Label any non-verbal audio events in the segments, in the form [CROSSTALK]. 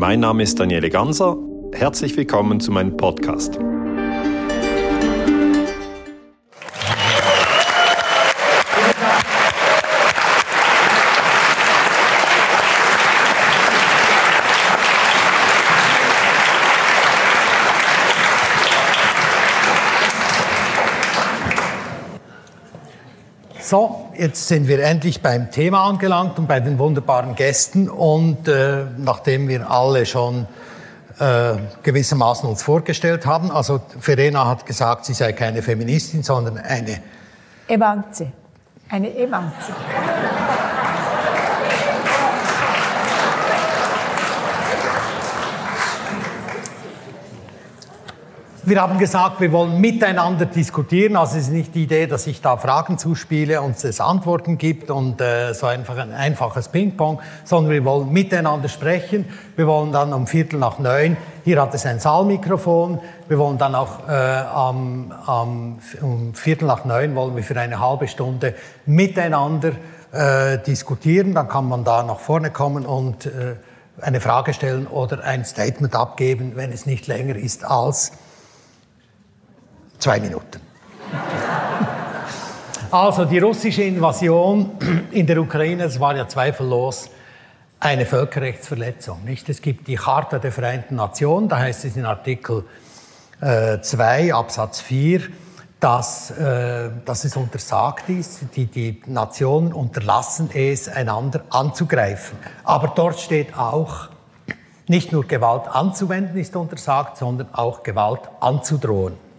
Mein Name ist Daniele Ganser. Herzlich willkommen zu meinem Podcast. So, jetzt sind wir endlich beim Thema angelangt und bei den wunderbaren Gästen. Und äh, nachdem wir alle schon äh, gewissermaßen uns vorgestellt haben, also Verena hat gesagt, sie sei keine Feministin, sondern eine Emanze. Eine Emanze. Wir haben gesagt, wir wollen miteinander diskutieren. Also es ist nicht die Idee, dass ich da Fragen zuspiele und es Antworten gibt und äh, so einfach ein einfaches Ping-Pong, sondern wir wollen miteinander sprechen. Wir wollen dann um Viertel nach neun, hier hat es ein Saalmikrofon, wir wollen dann auch äh, am, am, um Viertel nach neun wollen wir für eine halbe Stunde miteinander äh, diskutieren. Dann kann man da nach vorne kommen und äh, eine Frage stellen oder ein Statement abgeben, wenn es nicht länger ist als Zwei Minuten. Also die russische Invasion in der Ukraine, das war ja zweifellos eine Völkerrechtsverletzung. Nicht? Es gibt die Charta der Vereinten Nationen, da heißt es in Artikel 2 äh, Absatz 4, dass, äh, dass es untersagt ist, die, die Nationen unterlassen es, einander anzugreifen. Aber dort steht auch, nicht nur Gewalt anzuwenden ist untersagt, sondern auch Gewalt anzudrohen.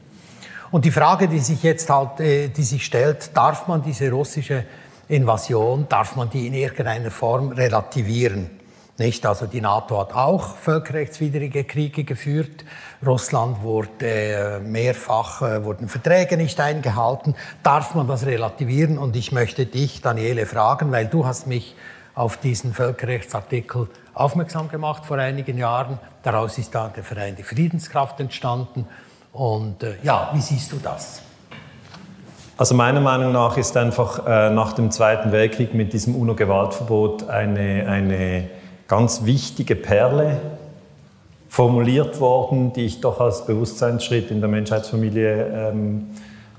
Und die Frage, die sich jetzt halt, äh, die sich stellt, darf man diese russische Invasion, darf man die in irgendeiner Form relativieren? Nicht? Also die NATO hat auch völkerrechtswidrige Kriege geführt. Russland wurde äh, mehrfach, äh, wurden Verträge nicht eingehalten. Darf man das relativieren? Und ich möchte dich, Daniele, fragen, weil du hast mich auf diesen Völkerrechtsartikel aufmerksam gemacht vor einigen Jahren. Daraus ist dann der Verein Die Friedenskraft entstanden. Und äh, ja, wie siehst du das? Also meiner Meinung nach ist einfach äh, nach dem Zweiten Weltkrieg mit diesem UNO-Gewaltverbot eine, eine ganz wichtige Perle formuliert worden, die ich doch als Bewusstseinsschritt in der Menschheitsfamilie ähm,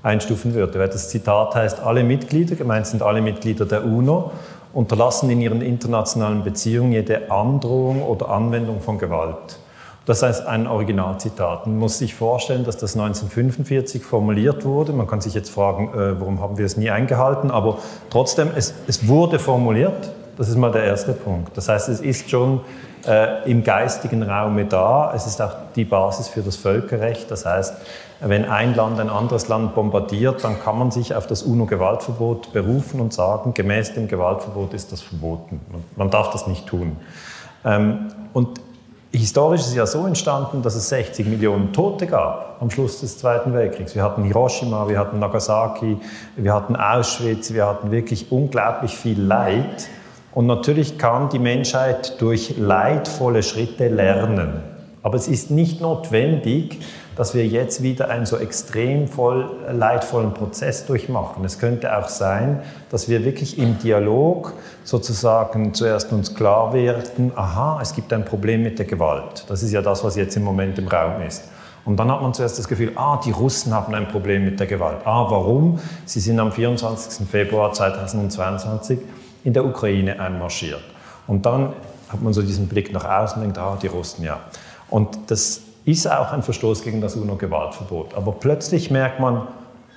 einstufen würde. Weil das Zitat heißt, alle Mitglieder, gemeint sind alle Mitglieder der UNO, unterlassen in ihren internationalen Beziehungen jede Androhung oder Anwendung von Gewalt. Das heißt ein Originalzitat. Man muss sich vorstellen, dass das 1945 formuliert wurde. Man kann sich jetzt fragen, äh, warum haben wir es nie eingehalten, aber trotzdem, es, es wurde formuliert. Das ist mal der erste Punkt. Das heißt, es ist schon äh, im geistigen Raum da. Es ist auch die Basis für das Völkerrecht. Das heißt, wenn ein Land ein anderes Land bombardiert, dann kann man sich auf das UNO-Gewaltverbot berufen und sagen, gemäß dem Gewaltverbot ist das verboten. Man darf das nicht tun. Ähm, und Historisch ist es ja so entstanden, dass es 60 Millionen Tote gab am Schluss des Zweiten Weltkriegs. Wir hatten Hiroshima, wir hatten Nagasaki, wir hatten Auschwitz, wir hatten wirklich unglaublich viel Leid. Und natürlich kann die Menschheit durch leidvolle Schritte lernen. Aber es ist nicht notwendig, dass wir jetzt wieder einen so extrem voll leidvollen Prozess durchmachen. Es könnte auch sein, dass wir wirklich im Dialog sozusagen zuerst uns klar werden, aha, es gibt ein Problem mit der Gewalt. Das ist ja das, was jetzt im Moment im Raum ist. Und dann hat man zuerst das Gefühl, ah, die Russen haben ein Problem mit der Gewalt. Ah, warum? Sie sind am 24. Februar 2022 in der Ukraine einmarschiert. Und dann hat man so diesen Blick nach außen und denkt, ah, die Russen, ja. Und das ist auch ein Verstoß gegen das UNO-Gewaltverbot. Aber plötzlich merkt man,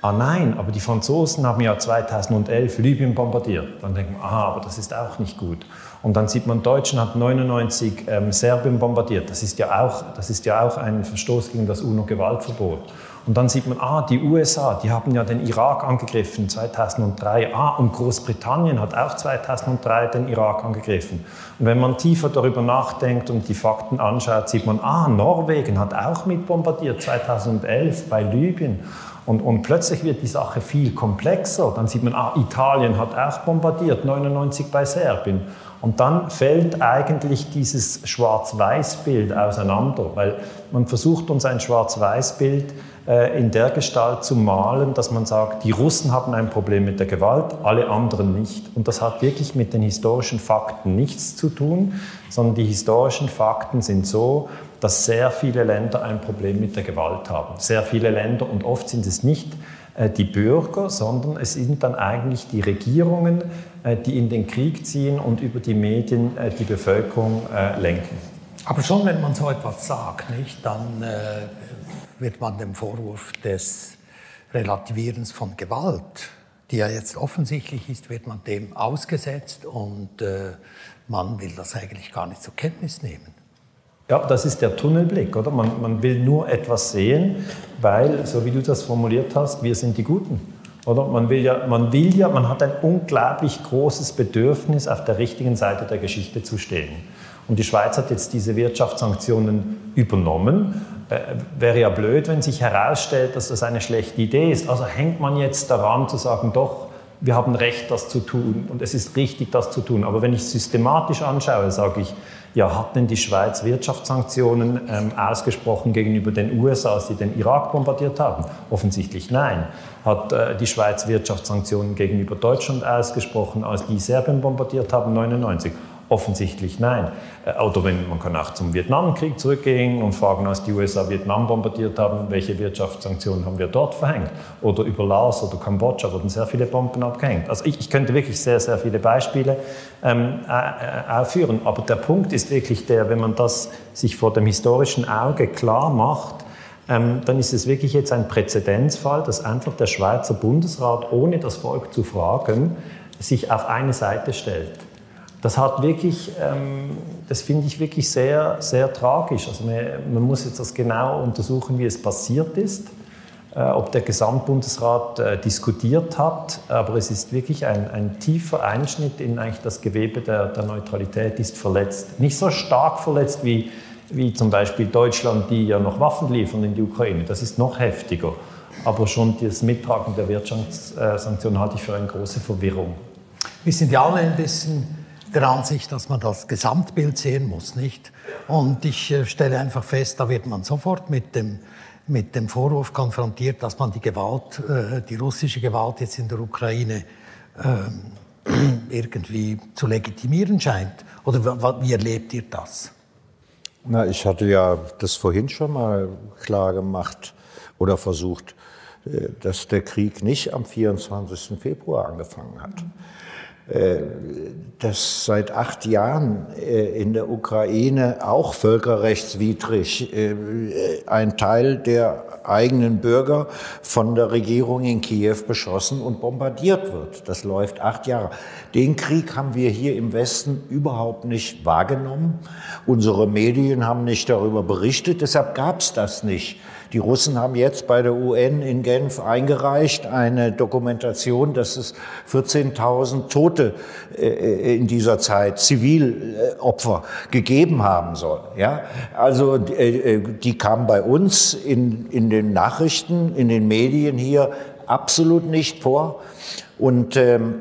ah nein, aber die Franzosen haben ja 2011 Libyen bombardiert. Dann denkt man, aha, aber das ist auch nicht gut. Und dann sieht man, Deutschland hat 99 ähm, Serbien bombardiert. Das ist, ja auch, das ist ja auch ein Verstoß gegen das UNO-Gewaltverbot. Und dann sieht man, ah, die USA, die haben ja den Irak angegriffen 2003. Ah, und Großbritannien hat auch 2003 den Irak angegriffen. Und wenn man tiefer darüber nachdenkt und die Fakten anschaut, sieht man, ah, Norwegen hat auch mit bombardiert 2011 bei Libyen. Und, und, plötzlich wird die Sache viel komplexer. Dann sieht man, ah, Italien hat auch bombardiert, 99 bei Serbien. Und dann fällt eigentlich dieses Schwarz-Weiß-Bild auseinander, weil man versucht uns ein Schwarz-Weiß-Bild in der Gestalt zu malen, dass man sagt, die Russen haben ein Problem mit der Gewalt, alle anderen nicht. Und das hat wirklich mit den historischen Fakten nichts zu tun, sondern die historischen Fakten sind so, dass sehr viele Länder ein Problem mit der Gewalt haben. Sehr viele Länder und oft sind es nicht äh, die Bürger, sondern es sind dann eigentlich die Regierungen, äh, die in den Krieg ziehen und über die Medien die Bevölkerung lenken. Aber schon wenn man so etwas sagt, nicht, dann wird man dem Vorwurf des Relativierens von Gewalt, die ja jetzt offensichtlich ist, wird man dem ausgesetzt und äh, man will das eigentlich gar nicht zur Kenntnis nehmen. Ja, das ist der Tunnelblick, oder? Man, man will nur etwas sehen, weil, so wie du das formuliert hast, wir sind die Guten. Oder? Man, will ja, man will ja, man hat ein unglaublich großes Bedürfnis, auf der richtigen Seite der Geschichte zu stehen. Und die Schweiz hat jetzt diese Wirtschaftssanktionen übernommen wäre ja blöd, wenn sich herausstellt, dass das eine schlechte Idee ist. Also hängt man jetzt daran zu sagen, doch, wir haben Recht, das zu tun und es ist richtig, das zu tun. Aber wenn ich systematisch anschaue, sage ich, ja, hat denn die Schweiz Wirtschaftssanktionen ähm, ausgesprochen gegenüber den USA, als sie den Irak bombardiert haben? Offensichtlich nein. Hat äh, die Schweiz Wirtschaftssanktionen gegenüber Deutschland ausgesprochen, als die Serbien bombardiert haben, 99? Offensichtlich nein. Äh, oder wenn, man kann auch zum Vietnamkrieg zurückgehen und fragen, als die USA Vietnam bombardiert haben, welche Wirtschaftssanktionen haben wir dort verhängt? Oder über Laos oder Kambodscha wurden sehr viele Bomben abgehängt. Also ich, ich könnte wirklich sehr, sehr viele Beispiele ähm, äh, aufführen. Aber der Punkt ist wirklich der, wenn man das sich vor dem historischen Auge klar macht, ähm, dann ist es wirklich jetzt ein Präzedenzfall, dass einfach der Schweizer Bundesrat, ohne das Volk zu fragen, sich auf eine Seite stellt das hat wirklich, ähm, das finde ich wirklich sehr, sehr tragisch. Also man, man, muss jetzt das genau untersuchen, wie es passiert ist, äh, ob der Gesamtbundesrat äh, diskutiert hat, aber es ist wirklich ein, ein tiefer Einschnitt in eigentlich das Gewebe der, der, Neutralität ist verletzt. Nicht so stark verletzt wie, wie zum Beispiel Deutschland, die ja noch Waffen liefern in die Ukraine. Das ist noch heftiger. Aber schon das Mittragen der Wirtschaftssanktionen halte ich für eine große Verwirrung. Wir sind ja alle ein bisschen der Ansicht, dass man das Gesamtbild sehen muss, nicht? Und ich äh, stelle einfach fest, da wird man sofort mit dem, mit dem Vorwurf konfrontiert, dass man die Gewalt, äh, die russische Gewalt jetzt in der Ukraine äh, [CLEARS THROAT] irgendwie zu legitimieren scheint. Oder wie erlebt ihr das? Na, ich hatte ja das vorhin schon mal klar gemacht oder versucht, äh, dass der Krieg nicht am 24. Februar angefangen hat. Äh, dass seit acht Jahren äh, in der Ukraine auch völkerrechtswidrig äh, ein Teil der eigenen Bürger von der Regierung in Kiew beschossen und bombardiert wird. Das läuft acht Jahre. Den Krieg haben wir hier im Westen überhaupt nicht wahrgenommen. Unsere Medien haben nicht darüber berichtet, deshalb gab es das nicht. Die Russen haben jetzt bei der UN in Genf eingereicht eine Dokumentation, dass es 14.000 Tote äh, in dieser Zeit, Zivilopfer, gegeben haben soll. Ja? Also äh, äh, die kamen bei uns in, in den Nachrichten, in den Medien hier absolut nicht vor. Und ähm,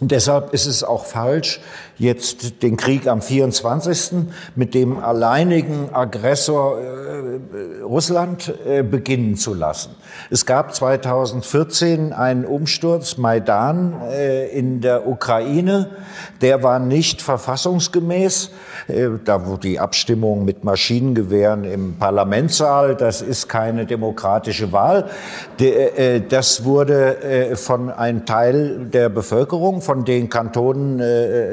deshalb ist es auch falsch, jetzt den Krieg am 24. mit dem alleinigen Aggressor äh, Russland äh, beginnen zu lassen. Es gab 2014 einen Umsturz Maidan äh, in der Ukraine. Der war nicht verfassungsgemäß. Äh, da wurde die Abstimmung mit Maschinengewehren im Parlamentssaal. Das ist keine demokratische Wahl. De, äh, das wurde äh, von einem Teil der Bevölkerung, von den Kantonen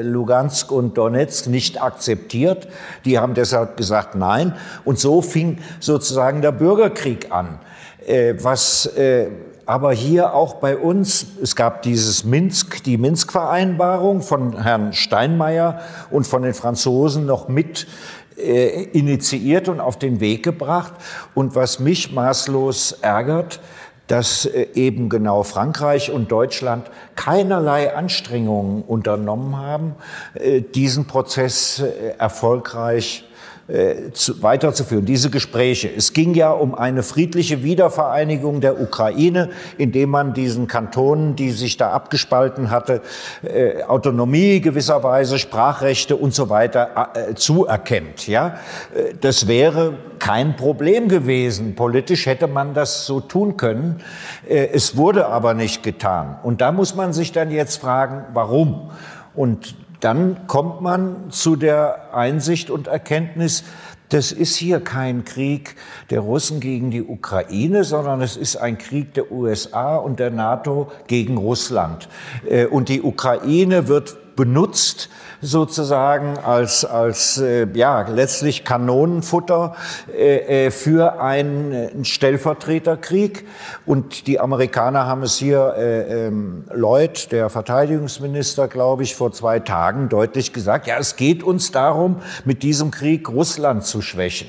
Lugansk und Donetsk nicht akzeptiert. Die haben deshalb gesagt Nein. Und so fing sozusagen der Bürgerkrieg an. Äh, was äh, aber hier auch bei uns, es gab dieses Minsk, die Minsk-Vereinbarung von Herrn Steinmeier und von den Franzosen noch mit äh, initiiert und auf den Weg gebracht. Und was mich maßlos ärgert, dass äh, eben genau Frankreich und Deutschland keinerlei Anstrengungen unternommen haben, äh, diesen Prozess äh, erfolgreich äh, zu, weiterzuführen, diese Gespräche. Es ging ja um eine friedliche Wiedervereinigung der Ukraine, indem man diesen Kantonen, die sich da abgespalten hatte, äh, Autonomie gewisserweise, Sprachrechte und so weiter äh, zuerkennt. Ja, äh, das wäre kein Problem gewesen. Politisch hätte man das so tun können. Äh, es wurde aber nicht getan. Und da muss man sich dann jetzt fragen, warum? Und dann kommt man zu der Einsicht und Erkenntnis, das ist hier kein Krieg der Russen gegen die Ukraine, sondern es ist ein Krieg der USA und der NATO gegen Russland. Äh, und die Ukraine wird benutzt sozusagen als, als äh, ja, letztlich Kanonenfutter äh, äh, für einen Stellvertreterkrieg. Und die Amerikaner haben es hier, äh, ähm, Lloyd, der Verteidigungsminister, glaube ich, vor zwei Tagen deutlich gesagt, ja, es geht uns darum, mit diesem Krieg Russland zu schwächen.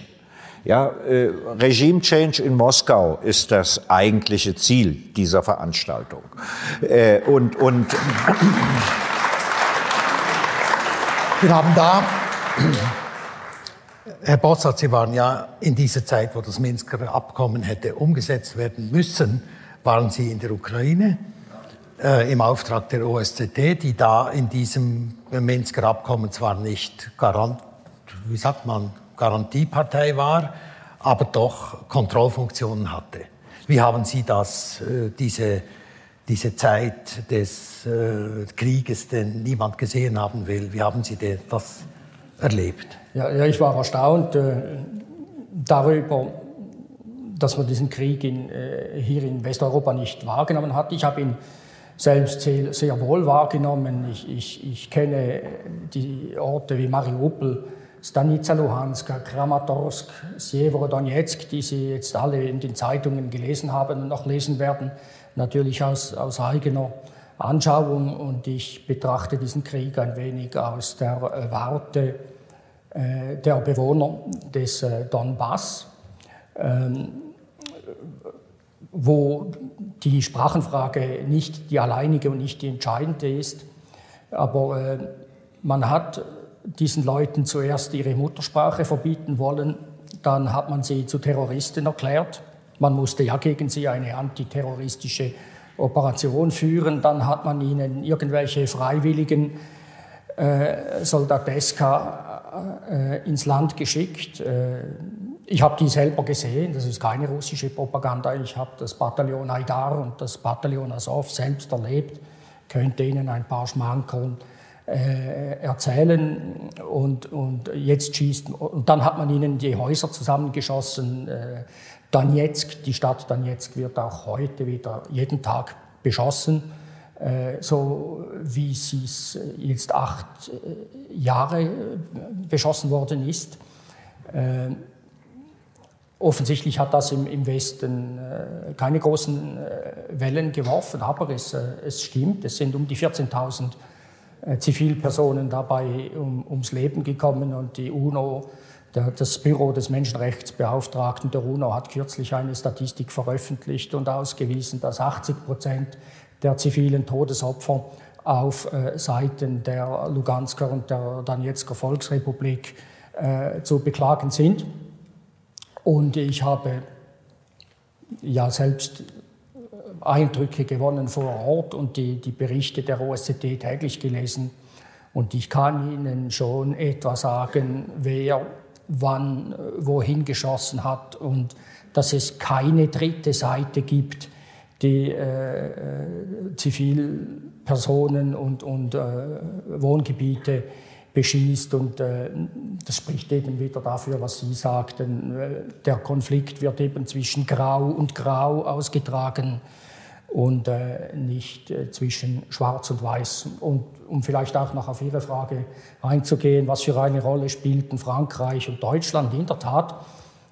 Ja, äh, Regime Change in Moskau ist das eigentliche Ziel dieser Veranstaltung. Äh, und, und Wir haben da, Herr Bossart, Sie waren ja in dieser Zeit, wo das Minsker Abkommen hätte umgesetzt werden müssen, waren Sie in der Ukraine äh, im Auftrag der OSZE, die da in diesem Minsker Abkommen zwar nicht Garant, wie sagt man, Garantiepartei war, aber doch Kontrollfunktionen hatte. Wie haben Sie das, äh, diese diese Zeit des äh, Krieges, den niemand gesehen haben will. Wie haben Sie das erlebt? Ja, ja ich war erstaunt äh, darüber, dass man diesen Krieg in, äh, hier in Westeuropa nicht wahrgenommen hat. Ich habe ihn selbst sehr, sehr wohl wahrgenommen. Ich, ich, ich, kenne die Orte wie Mariupol, Stanica Luhansk, Kramatorsk, Sjeverodonetsk, die Sie jetzt alle in den Zeitungen gelesen haben und noch lesen werden natürlich aus, aus eigener Anschauung und ich betrachte diesen Krieg ein wenig aus der Warte äh, der Bewohner des äh, Donbass, ähm, wo die Sprachenfrage nicht die alleinige und nicht die entscheidende ist, aber äh, man hat diesen Leuten zuerst ihre Muttersprache verbieten wollen, dann hat man sie zu Terroristen erklärt man musste ja gegen sie eine antiterroristische Operation führen. Dann hat man ihnen irgendwelche freiwilligen äh, Soldateska äh, ins Land geschickt. Äh, ich habe die selber gesehen, das ist keine russische Propaganda. Ich habe das Bataillon Aidar und das Bataillon Azov selbst erlebt, könnte Ihnen ein paar Schmankeln äh, erzählen und, und jetzt schießt und dann hat man ihnen die Häuser zusammengeschossen, äh, Donetsk, die Stadt Donetsk wird auch heute wieder jeden Tag beschossen, äh, so wie sie es jetzt acht äh, Jahre äh, beschossen worden ist. Offensichtlich hat das im, Westen keine großen Wellen geworfen, aber es, es stimmt, es sind um die 14.000 Zivilpersonen dabei um, ums Leben gekommen und die UNO das Büro des Menschenrechtsbeauftragten der UNO hat kürzlich eine Statistik veröffentlicht und ausgewiesen, dass 80 Prozent der zivilen Todesopfer auf äh, Seiten der Lugansker und der Donetsker Volksrepublik äh, zu beklagen sind. Und ich habe ja selbst Eindrücke gewonnen vor Ort und die, die Berichte der OSZE täglich gelesen. Und ich kann Ihnen schon etwa sagen, wer wann äh, wohin geschossen hat und dass es keine dritte Seite gibt, die äh, äh, Zivilpersonen und, und äh, Wohngebiete beschießt. Und äh, das spricht eben wieder dafür, was Sie sagten. Äh, der Konflikt wird eben zwischen Grau und Grau ausgetragen und äh, nicht äh, zwischen Schwarz und Weiß. Und um vielleicht auch noch auf Ihre Frage einzugehen, was für eine Rolle spielten Frankreich und Deutschland? In der Tat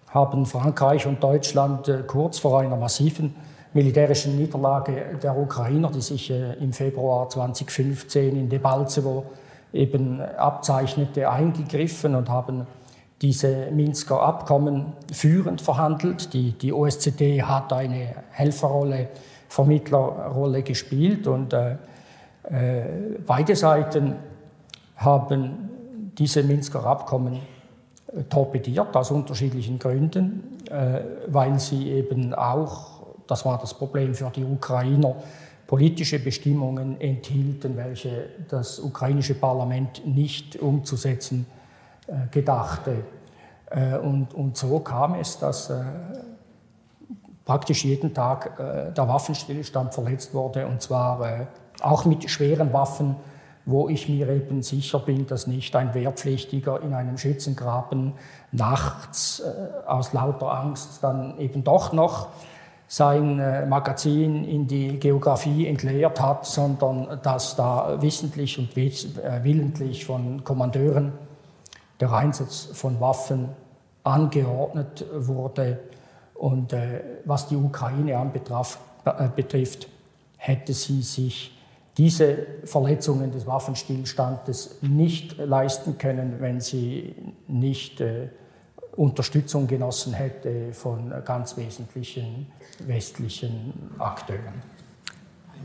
haben Frankreich und Deutschland äh, kurz vor einer massiven militärischen Niederlage der Ukrainer, die sich äh, im Februar 2015 in Debaltsevo eben abzeichnete, eingegriffen und haben diese Minsker Abkommen führend verhandelt. Die, die OSZE hat eine Helferrolle Vermittlerrolle gespielt und äh, äh, beide Seiten haben diese Minsker Abkommen torpediert aus unterschiedlichen Gründen, äh, weil sie eben auch, das war das Problem für die Ukrainer, politische Bestimmungen enthielten, welche das ukrainische Parlament nicht umzusetzen äh, gedachte. Äh, und, und so kam es, dass praktisch jeden Tag der Waffenstillstand verletzt wurde, und zwar auch mit schweren Waffen wo ich mir eben sicher bin, dass nicht ein Wehrpflichtiger in einem Schützengraben nachts äh, aus lauter Angst dann eben doch noch sein äh, Magazin in die Geografie entleert hat, sondern dass da wissentlich und äh, willentlich von Kommandeuren der Einsatz von Waffen angeordnet wurde. Und äh, was die Ukraine anbetraf, äh, betrifft, hätte sie sich diese Verletzungen des Waffenstillstandes nicht leisten können, wenn sie nicht äh, Unterstützung genossen hätte von ganz wesentlichen westlichen Akteuren.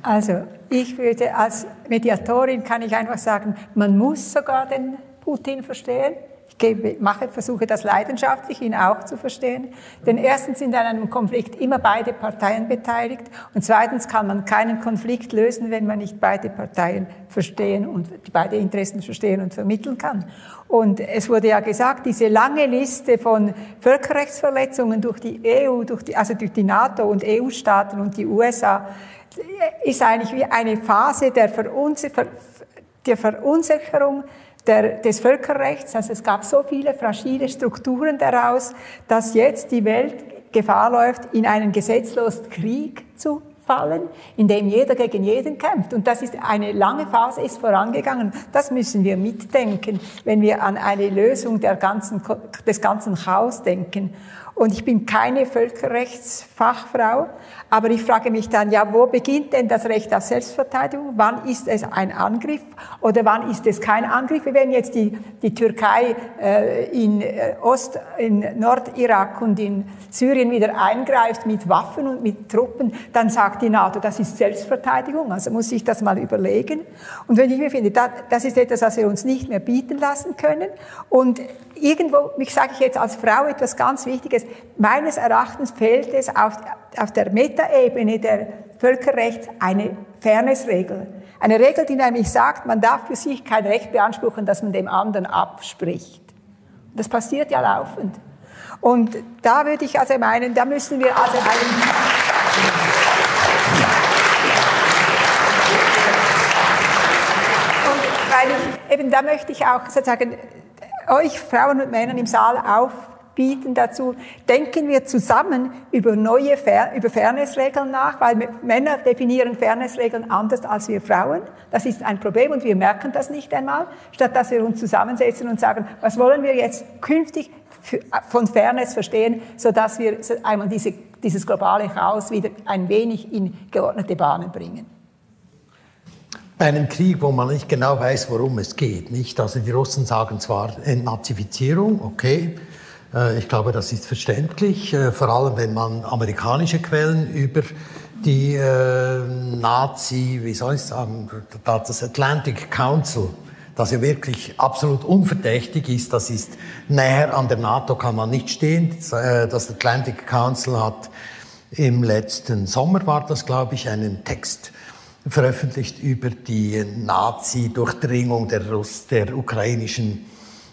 Also ich würde als Mediatorin kann ich einfach sagen, man muss sogar den Putin verstehen gebe, mache, versuche das leidenschaftlich, ihn auch zu verstehen. Denn erstens sind an einem Konflikt immer beide Parteien beteiligt und zweitens kann man keinen Konflikt lösen, wenn man nicht beide Parteien verstehen und beide Interessen verstehen und vermitteln kann. Und es wurde ja gesagt, diese lange Liste von Völkerrechtsverletzungen durch die EU, durch die, also durch die NATO und EU-Staaten und die USA, ist eigentlich wie eine Phase der, Verunsicher der Verunsicherung der, des Völkerrechts. Also es gab so viele fragile Strukturen daraus, dass jetzt die Welt Gefahr läuft, in einen gesetzlosen Krieg zu fallen, in dem jeder gegen jeden kämpft. Und das ist eine lange Phase ist vorangegangen. Das müssen wir mitdenken, wenn wir an eine Lösung der ganzen, des ganzen Chaos denken. Und ich bin keine Völkerrechtsfachfrau, aber ich frage mich dann, ja, wo beginnt denn das Recht auf Selbstverteidigung? Wann ist es ein Angriff oder wann ist es kein Angriff? Wenn jetzt die, die Türkei äh, in äh, Ost, in Nordirak und in Syrien wieder eingreift mit Waffen und mit Truppen, dann sagt die NATO, das ist Selbstverteidigung. Also muss ich das mal überlegen. Und wenn ich mir finde, das, das ist etwas, was wir uns nicht mehr bieten lassen können. Und irgendwo, mich sage ich jetzt als Frau etwas ganz Wichtiges, meines Erachtens fehlt es auf, auf der Metaebene der Völkerrechts eine Fairnessregel. Eine Regel, die nämlich sagt, man darf für sich kein Recht beanspruchen, das man dem anderen abspricht. Das passiert ja laufend. Und da würde ich also meinen, da müssen wir also einen und weil ich, eben da möchte ich auch sozusagen euch Frauen und Männern im Saal aufbieten dazu, denken wir zusammen über neue Fair über Fairnessregeln nach, weil Männer definieren Fairnessregeln anders als wir Frauen. Das ist ein Problem und wir merken das nicht einmal, statt dass wir uns zusammensetzen und sagen, was wollen wir jetzt künftig von Fairness verstehen, sodass wir einmal diese, dieses globale Chaos wieder ein wenig in geordnete Bahnen bringen bei einem Krieg, wo man nicht genau weiß, worum es geht. Nicht? Also die Russen sagen zwar Entnazifizierung, okay, äh, ich glaube, das ist verständlich, äh, vor allem wenn man amerikanische Quellen über die äh, Nazi, wie soll ich sagen, das Atlantic Council, das ja wirklich absolut unverdächtig ist, das ist näher an der NATO kann man nicht stehen. Das Atlantic Council hat im letzten Sommer war das, glaube ich, einen Text veröffentlicht über die Nazi-Durchdringung der, der ukrainischen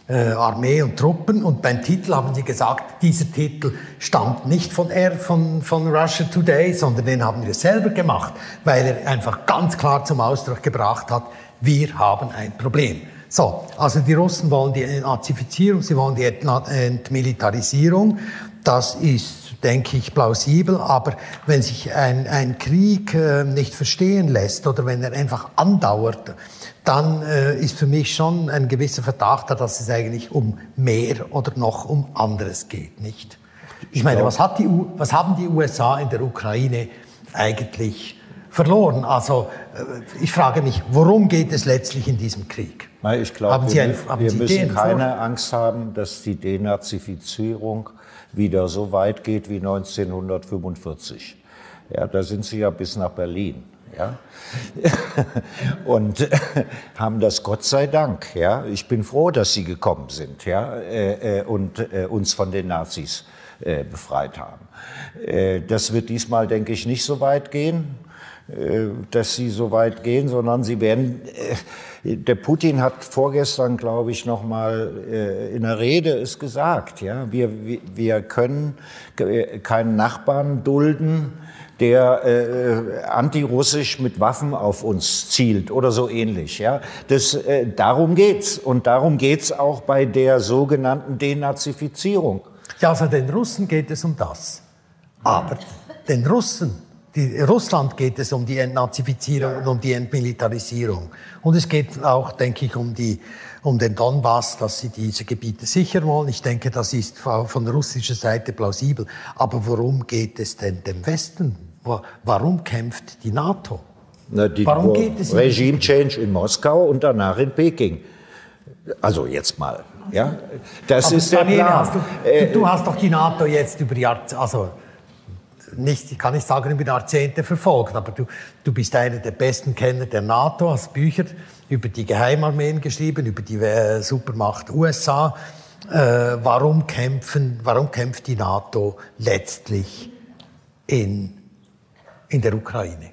äh, Armee und Truppen. Und beim Titel haben sie gesagt, dieser Titel stammt nicht von er, von, von Russia Today, sondern den haben wir selber gemacht, weil er einfach ganz klar zum Ausdruck gebracht hat, wir haben ein Problem. So, also die Russen wollen die Nazifizierung, sie wollen die Entmilitarisierung. Das ist denke ich, plausibel. Aber wenn sich ein, ein Krieg äh, nicht verstehen lässt oder wenn er einfach andauert, dann äh, ist für mich schon ein gewisser Verdacht da, dass es eigentlich um mehr oder noch um anderes geht, nicht? Ich meine, was, hat die, was haben die USA in der Ukraine eigentlich verloren? Also äh, ich frage mich, worum geht es letztlich in diesem Krieg? Ich glaube, wir, wir müssen keine Angst haben, dass die Denazifizierung wieder so weit geht wie 1945. Ja, da sind Sie ja bis nach Berlin. Ja? [LAUGHS] und [LAUGHS] haben das Gott sei Dank. Ja? Ich bin froh, dass sie gekommen sind ja? Äh, äh, und äh, uns von den Nazis befreit haben. Das wird diesmal, denke ich, nicht so weit gehen, dass sie so weit gehen, sondern sie werden. Der Putin hat vorgestern, glaube ich, noch mal in der Rede es gesagt. Ja, wir wir können keinen Nachbarn dulden, der äh, antirussisch mit Waffen auf uns zielt oder so ähnlich. Ja, das, äh, darum geht's und darum geht's auch bei der sogenannten Denazifizierung. Ja, also den Russen geht es um das. Aber den Russen, die, Russland geht es um die Entnazifizierung und um die Entmilitarisierung. Und es geht auch, denke ich, um, die, um den Donbass, dass sie diese Gebiete sichern wollen. Ich denke, das ist von der russischen Seite plausibel. Aber worum geht es denn dem Westen? Warum kämpft die NATO? Na, die Warum geht es Regime Change in Moskau und danach in Peking. Also jetzt mal, ja. Das Aber ist der Plan. Hast du, du, hast doch die NATO jetzt über Jahrzehnte, also nicht, ich kann nicht sagen über Jahrzehnte verfolgt, aber du, du bist einer der besten Kenner der NATO, hast Bücher über die Geheimarmeen geschrieben, über die äh, Supermacht USA. Äh, warum, kämpfen, warum kämpft die NATO letztlich in, in der Ukraine?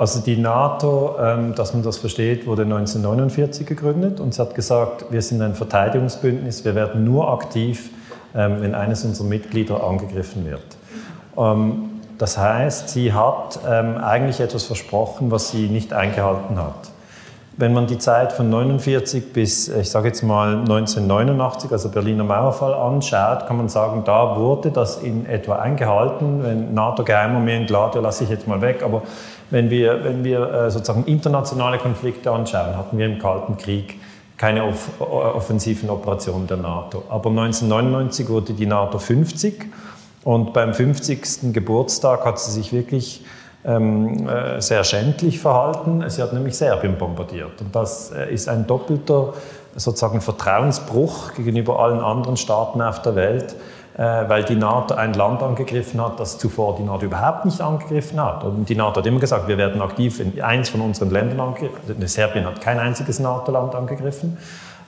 Also die NATO, ähm, dass man das versteht, wurde 1949 gegründet und sie hat gesagt, wir sind ein Verteidigungsbündnis, wir werden nur aktiv, ähm, wenn eines unserer Mitglieder angegriffen wird. Ähm, das heißt, sie hat eigentlich etwas versprochen, was sie nicht eingehalten hat. Wenn man die Zeit von 1949 bis, ich sage jetzt mal 1989, also Berliner Mauerfall anschaut, kann man sagen, da wurde das in etwa eingehalten. Wenn NATO-Geheimarmee klar, da lasse ich jetzt mal weg, aber wenn wir, wenn wir äh, sozusagen internationale Konflikte anschauen, hatten wir im Kalten Krieg keine offensiven Operationen der NATO. Aber 1999 wurde die NATO 50 und beim 50. Geburtstag hat sie sich wirklich ähm, äh, sehr schändlich verhalten. Sie hat nämlich Serbien bombardiert. Und das äh, ist ein doppelter sozusagen Vertrauensbruch gegenüber allen anderen Staaten auf der Welt, äh, weil die NATO ein Land angegriffen hat, das zuvor die NATO überhaupt nicht angegriffen hat. Und die NATO hat immer gesagt, wir werden aktiv in eins von unseren Ländern angegriffen. Serbien hat kein einziges NATO-Land angegriffen.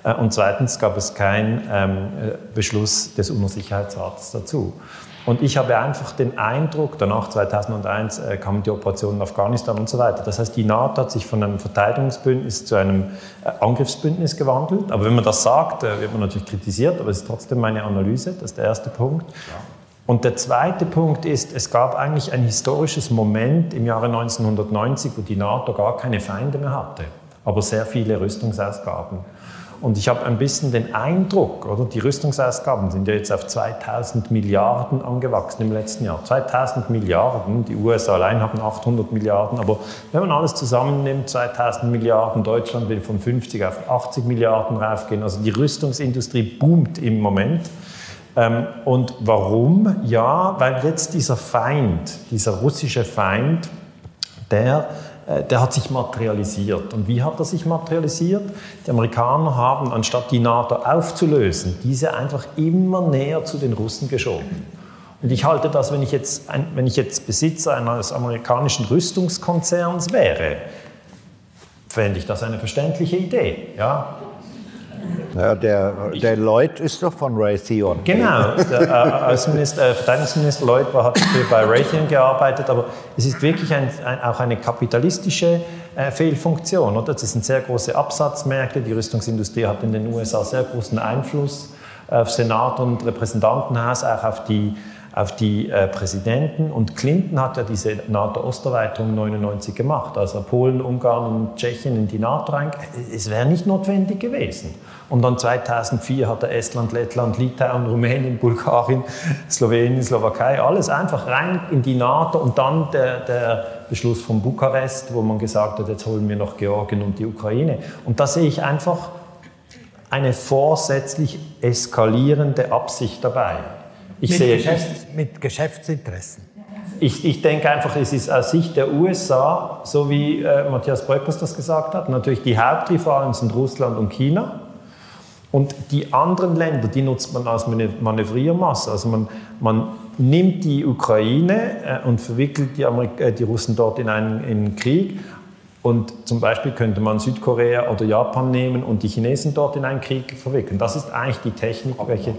Äh, und zweitens gab es keinen ähm, Beschluss des UNO-Sicherheitsrates dazu. Und ich habe einfach den Eindruck, danach 2001 äh, kamen die Operationen in Afghanistan und so weiter. Das heißt, die NATO hat sich von einem Verteidigungsbündnis zu einem äh, Angriffsbündnis gewandelt. Aber wenn man das sagt, äh, wird man natürlich kritisiert, aber es ist trotzdem meine Analyse, das ist der erste Punkt. Und der zweite Punkt ist, es gab eigentlich ein historisches Moment im Jahre 1990, wo die NATO gar keine Feinde mehr hatte, aber sehr viele Rüstungsausgaben. Und ich habe ein bisschen den Eindruck, oder die Rüstungsausgaben sind ja jetzt auf 2000 Milliarden angewachsen im letzten Jahr. 2000 Milliarden, die USA allein haben 800 Milliarden, aber wenn man alles zusammennimmt, 2000 Milliarden, Deutschland will von 50 auf 80 Milliarden raufgehen. Also die Rüstungsindustrie boomt im Moment. Ähm, und warum? Ja, weil jetzt dieser Feind, dieser russische Feind, der der hat sich materialisiert. Und wie hat er sich materialisiert? Die Amerikaner haben, anstatt die NATO aufzulösen, diese einfach immer näher zu den Russen geschoben. Und ich halte das, wenn ich jetzt, wenn ich jetzt Besitzer eines amerikanischen Rüstungskonzerns wäre, fände ich das eine verständliche Idee. Ja? Ja, der, der Lloyd ist doch von Raytheon. Genau, der, äh, äh, Verteidigungsminister Lloyd war, hat bei Raytheon gearbeitet, aber es ist wirklich ein, ein, auch eine kapitalistische äh, Fehlfunktion. Oder? Das sind sehr große Absatzmärkte, die Rüstungsindustrie hat in den USA sehr großen Einfluss auf Senat und Repräsentantenhaus, auch auf die auf die äh, Präsidenten. Und Clinton hat ja diese NATO-Osterweiterung 99 gemacht, also Polen, Ungarn und Tschechien in die NATO rein. Es wäre nicht notwendig gewesen. Und dann 2004 hat er Estland, Lettland, Litauen, Rumänien, Bulgarien, Slowenien, Slowakei, alles einfach rein in die NATO und dann der, der Beschluss von Bukarest, wo man gesagt hat, jetzt holen wir noch Georgien und die Ukraine. Und da sehe ich einfach eine vorsätzlich eskalierende Absicht dabei. Ich mit, sehe, Geschäfts-, mit Geschäftsinteressen. Ich, ich, denke einfach, es ist aus Sicht der USA, so wie äh, Matthias Breukers das gesagt hat, natürlich die Hauptrivalen sind Russland und China. Und die anderen Länder, die nutzt man als Manövriermasse. Also man, man nimmt die Ukraine äh, und verwickelt die, Amerik äh, die Russen dort in einen, in einen Krieg. Und zum Beispiel könnte man Südkorea oder Japan nehmen und die Chinesen dort in einen Krieg verwickeln. Das ist eigentlich die Technik, welche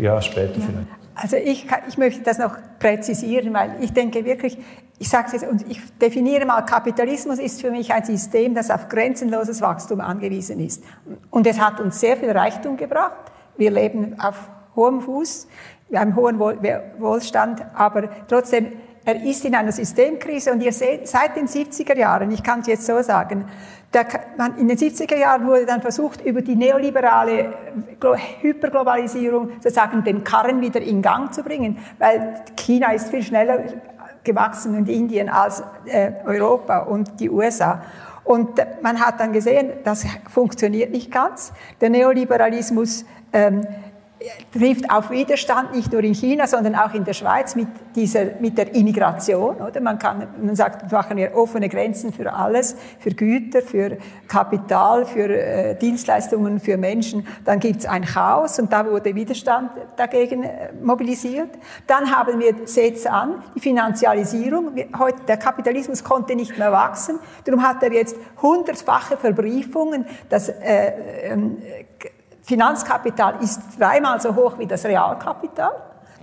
ja später vielleicht. Also ich, ich möchte das noch präzisieren, weil ich denke wirklich, ich sage es jetzt und ich definiere mal, Kapitalismus ist für mich ein System, das auf grenzenloses Wachstum angewiesen ist. Und es hat uns sehr viel Reichtum gebracht. Wir leben auf hohem Fuß, wir haben hohen Wohlstand, aber trotzdem, er ist in einer Systemkrise und ihr seht, seit den 70er Jahren, ich kann es jetzt so sagen, der, man, in den 70er Jahren wurde dann versucht, über die neoliberale Hyperglobalisierung sozusagen den Karren wieder in Gang zu bringen, weil China ist viel schneller gewachsen und Indien als äh, Europa und die USA. Und man hat dann gesehen, das funktioniert nicht ganz. Der Neoliberalismus ähm, trifft auf Widerstand nicht nur in China, sondern auch in der Schweiz mit, dieser, mit der Immigration. Oder? Man, kann, man sagt, machen wir offene Grenzen für alles, für Güter, für Kapital, für äh, Dienstleistungen, für Menschen. Dann gibt es ein Chaos und da wurde Widerstand dagegen äh, mobilisiert. Dann haben wir, seht an, die Finanzialisierung. Heute, der Kapitalismus konnte nicht mehr wachsen. Darum hat er jetzt hundertfache Verbriefungen. Das, äh, ähm, Finanzkapital ist dreimal so hoch wie das Realkapital.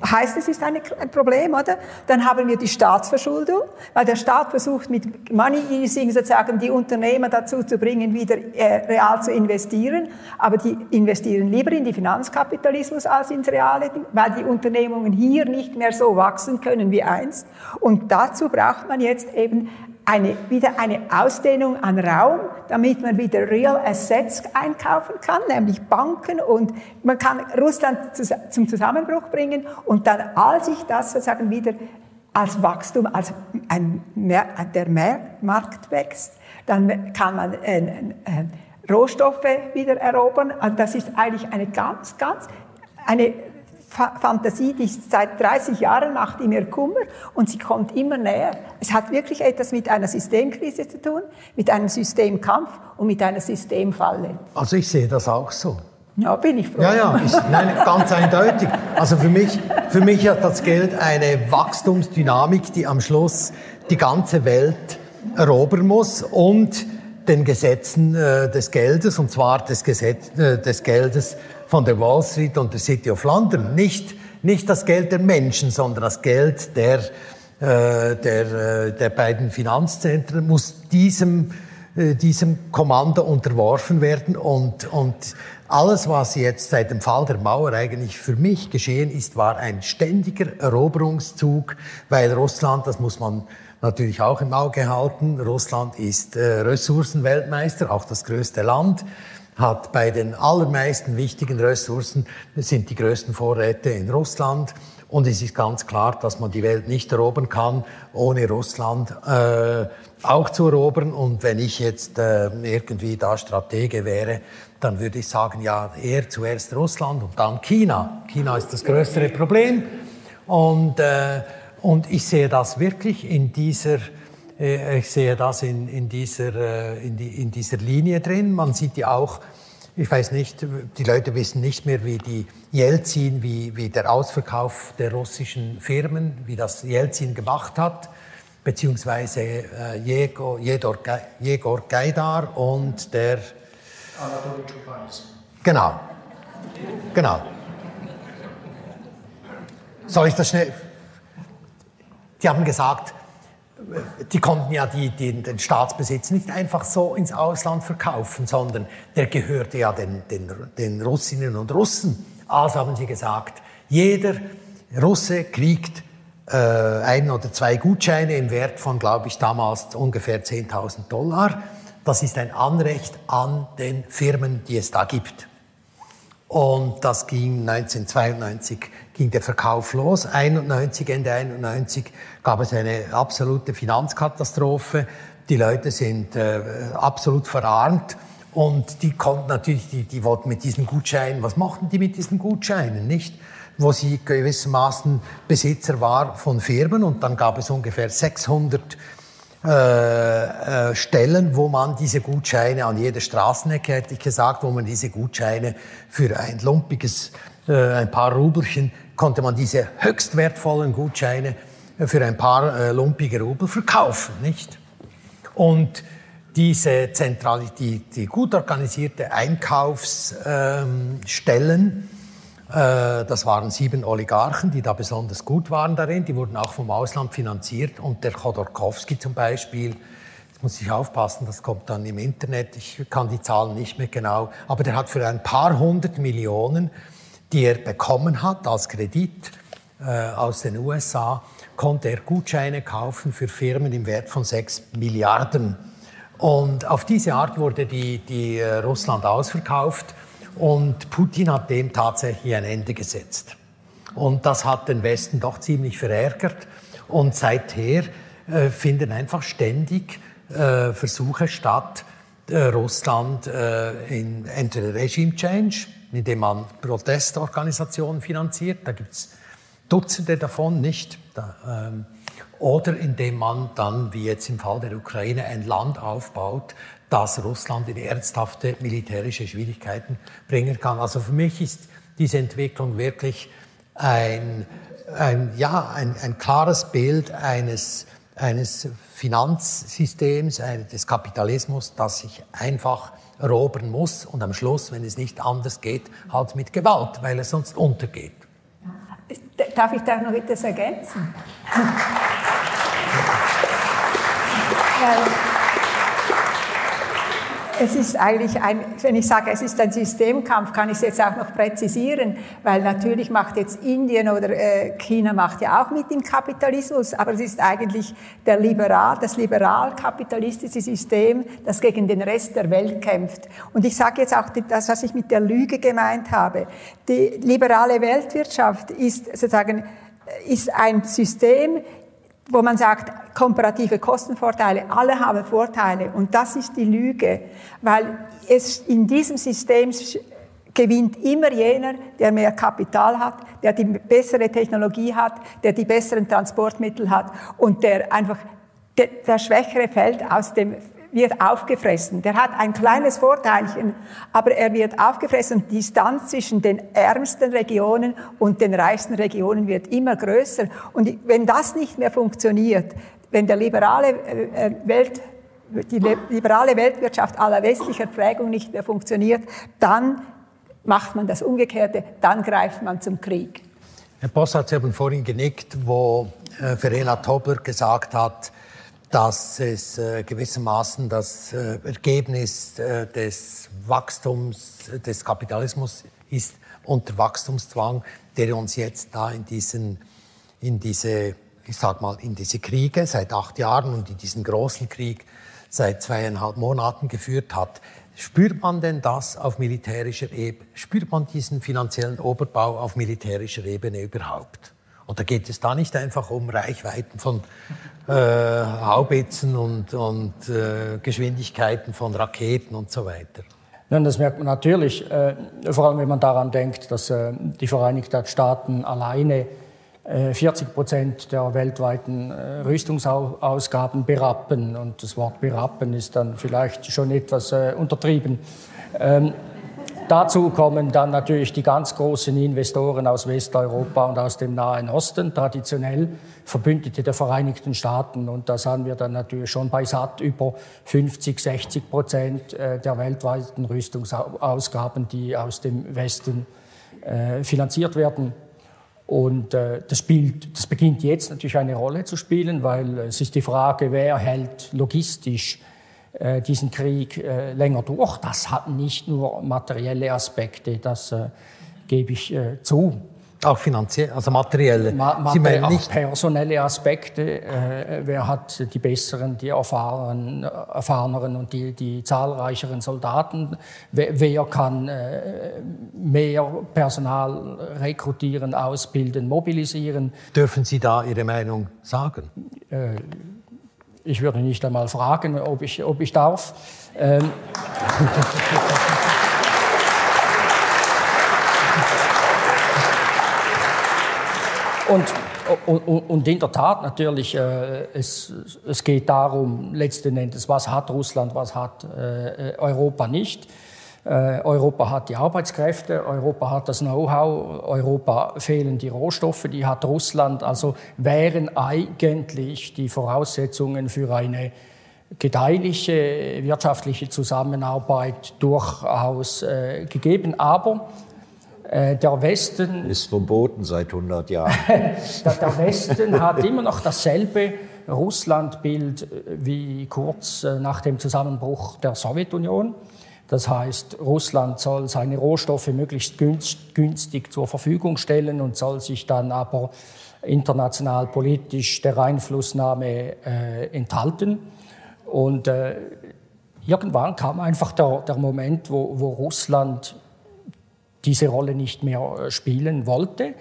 Heißt, es ist ein Problem, oder? Dann haben wir die Staatsverschuldung, weil der Staat versucht mit Money Easing sozusagen die Unternehmer dazu zu bringen, wieder äh, real zu investieren. Aber die investieren lieber in die Finanzkapitalismus als ins Reale, weil die Unternehmungen hier nicht mehr so wachsen können wie einst. Und dazu braucht man jetzt eben eine, wieder eine Ausdehnung an Raum, damit man wieder Real Assets einkaufen kann, nämlich Banken und man kann Russland zum Zusammenbruch bringen und dann, als sich das sozusagen wieder als Wachstum, als ein, der Markt wächst, dann kann man äh, äh, Rohstoffe wieder erobern. Also das ist eigentlich eine ganz, ganz eine Fantasie, die seit 30 Jahren macht, die mir Kummer und sie kommt immer näher. Es hat wirklich etwas mit einer Systemkrise zu tun, mit einem Systemkampf und mit einer Systemfalle. Also ich sehe das auch so. Ja, bin ich froh. Ja, ja, ich, nein, ganz eindeutig. Also für mich, für mich hat das Geld eine Wachstumsdynamik, die am Schluss die ganze Welt erobern muss und den Gesetzen äh, des Geldes, und zwar des, Gesetz, äh, des Geldes von der Wall Street und der City of London. Nicht, nicht das Geld der Menschen, sondern das Geld der, äh, der, äh, der beiden Finanzzentren muss diesem, äh, diesem Kommando unterworfen werden und, und alles, was jetzt seit dem Fall der Mauer eigentlich für mich geschehen ist, war ein ständiger Eroberungszug, weil Russland, das muss man natürlich auch im Auge halten, Russland ist äh, Ressourcenweltmeister, auch das größte Land hat bei den allermeisten wichtigen Ressourcen, sind die größten Vorräte in Russland. Und es ist ganz klar, dass man die Welt nicht erobern kann, ohne Russland äh, auch zu erobern. Und wenn ich jetzt äh, irgendwie da Stratege wäre, dann würde ich sagen, ja, eher zuerst Russland und dann China. China ist das größere Problem. Und, äh, und ich sehe das wirklich in dieser ich sehe das in, in, dieser, äh, in, die, in dieser Linie drin. Man sieht ja auch, ich weiß nicht, die Leute wissen nicht mehr, wie die Jelzin, wie, wie der Ausverkauf der russischen Firmen, wie das Jelzin gemacht hat, beziehungsweise äh, Jegor, Jegor, Gaidar und der... Genau, genau. Soll ich das schnell... Die haben gesagt, die konnten ja die, die, den Staatsbesitz nicht einfach so ins Ausland verkaufen, sondern der gehörte ja den, den, den Russinnen und Russen. Also haben sie gesagt, jeder Russe kriegt äh, ein oder zwei Gutscheine im Wert von, glaube ich, damals ungefähr 10.000 Dollar. Das ist ein Anrecht an den Firmen, die es da gibt. Und das ging 1992 ging der Verkauf los. 91, Ende 91 gab es eine absolute Finanzkatastrophe. Die Leute sind äh, absolut verarmt. Und die konnten natürlich, die, die wollten mit diesen Gutscheinen, was machten die mit diesen Gutscheinen, nicht? Wo sie gewissermaßen Besitzer war von Firmen und dann gab es ungefähr 600 äh, äh, Stellen, wo man diese Gutscheine an jeder Straßenecke, hätte ich gesagt, wo man diese Gutscheine für ein lumpiges, äh, ein paar Rubelchen, konnte man diese höchst wertvollen Gutscheine für ein paar äh, lumpige Rubel verkaufen, nicht? Und diese zentral, die, die gut organisierte Einkaufsstellen, äh, das waren sieben Oligarchen, die da besonders gut waren darin. Die wurden auch vom Ausland finanziert. Und der Chodorkowski zum Beispiel, jetzt muss ich aufpassen, das kommt dann im Internet, ich kann die Zahlen nicht mehr genau, aber der hat für ein paar hundert Millionen, die er bekommen hat als Kredit aus den USA, konnte er Gutscheine kaufen für Firmen im Wert von sechs Milliarden. Und auf diese Art wurde die, die äh, Russland ausverkauft. Und Putin hat dem tatsächlich ein Ende gesetzt. Und das hat den Westen doch ziemlich verärgert. Und seither äh, finden einfach ständig äh, Versuche statt, äh, Russland äh, in entweder Regime Change, indem man Protestorganisationen finanziert, da gibt es Dutzende davon nicht, ähm, oder indem man dann, wie jetzt im Fall der Ukraine, ein Land aufbaut, das Russland in ernsthafte militärische Schwierigkeiten bringen kann. Also für mich ist diese Entwicklung wirklich ein, ein, ja, ein, ein klares Bild eines, eines Finanzsystems, des Kapitalismus, das sich einfach erobern muss und am Schluss, wenn es nicht anders geht, halt mit Gewalt, weil es sonst untergeht. Darf ich da noch etwas ergänzen? [LAUGHS] ja es ist eigentlich ein, wenn ich sage, es ist ein Systemkampf, kann ich es jetzt auch noch präzisieren, weil natürlich macht jetzt Indien oder äh, China macht ja auch mit dem Kapitalismus, aber es ist eigentlich der liberal, das liberal-kapitalistische System, das gegen den Rest der Welt kämpft. Und ich sage jetzt auch das, was ich mit der Lüge gemeint habe. Die liberale Weltwirtschaft ist sozusagen ist ein System, wo man sagt, komparative Kostenvorteile, alle haben Vorteile. Und das ist die Lüge, weil es in diesem System gewinnt immer jener, der mehr Kapital hat, der die bessere Technologie hat, der die besseren Transportmittel hat und der einfach, der, der Schwächere fällt aus dem wird aufgefressen. Der hat ein kleines Vorteilchen, aber er wird aufgefressen die Distanz zwischen den ärmsten Regionen und den reichsten Regionen wird immer größer. Und wenn das nicht mehr funktioniert, wenn der liberale äh, äh, Welt, die liberale Weltwirtschaft aller westlicher Prägung nicht mehr funktioniert, dann macht man das Umgekehrte, dann greift man zum Krieg. Herr Boss hat es eben vorhin genickt, wo äh, Verena Tobler gesagt hat, dass es äh, gewissermaßen das äh, Ergebnis äh, des Wachstums, des Kapitalismus ist unter Wachstumszwang, der uns jetzt da in diesen, in diese, ich sag mal, in diese Kriege seit acht Jahren und in diesen großen Krieg seit zweieinhalb Monaten geführt hat. Spürt man denn das auf militärischer Ebene? Spürt man diesen finanziellen Oberbau auf militärischer Ebene überhaupt? Oder geht es da nicht einfach um Reichweiten von äh, Haubitzen und, und äh, Geschwindigkeiten von Raketen und so weiter? Nein, das merkt man natürlich, äh, vor allem wenn man daran denkt, dass äh, die Vereinigten Staaten alleine 40 äh, Prozent der weltweiten äh, Rüstungsausgaben berappen. Und das Wort berappen ist dann vielleicht schon etwas untertrieben. Ähm, Dazu kommen dann natürlich die ganz großen Investoren aus Westeuropa und aus dem Nahen Osten, traditionell Verbündete der Vereinigten Staaten. Und da sind wir dann natürlich schon bei satt über 50, 60 Prozent äh, der weltweiten Rüstungsausgaben, die aus dem Westen äh, finanziert werden. Und äh, das, spielt, das beginnt jetzt natürlich eine Rolle zu spielen, weil es ist die Frage, wer hält logistisch diesen Krieg äh, länger durch. Das hat nicht nur materielle Aspekte, das äh, gebe ich zu. Auch finanziell, also materielle. Ma Sie meinen nicht personelle Aspekte. Äh, wer hat die besseren, die erfahren, erfahreneren und die, die zahlreicheren Soldaten? Wer, wer kann äh, mehr Personal rekrutieren, ausbilden, mobilisieren? Dürfen Sie da Ihre Meinung sagen? Äh, ich würde nicht einmal fragen, ob ich, ob ich darf. Ähm [LAUGHS] Und und, in der Tat natürlich, äh, es, es geht darum, letzten Endes, was hat Russland, was hat äh, Europa nicht. Äh, Europa hat die Arbeitskräfte, Europa hat das Know-how, Europa fehlen die Rohstoffe, die hat Russland. Also wären eigentlich die Voraussetzungen für eine gedeihliche wirtschaftliche Zusammenarbeit durchaus äh, gegeben. Aber äh, der Westen. Ist verboten seit 100 Jahren. [LAUGHS] der Westen hat immer noch dasselbe Russlandbild wie kurz nach dem Zusammenbruch der Sowjetunion. Das heißt, Russland soll seine Rohstoffe möglichst günstig zur Verfügung stellen und soll sich dann aber international politisch der Einflussnahme äh, enthalten. Und äh, irgendwann kam einfach der, der Moment, wo, wo, Russland diese Rolle nicht mehr äh, spielen wollte.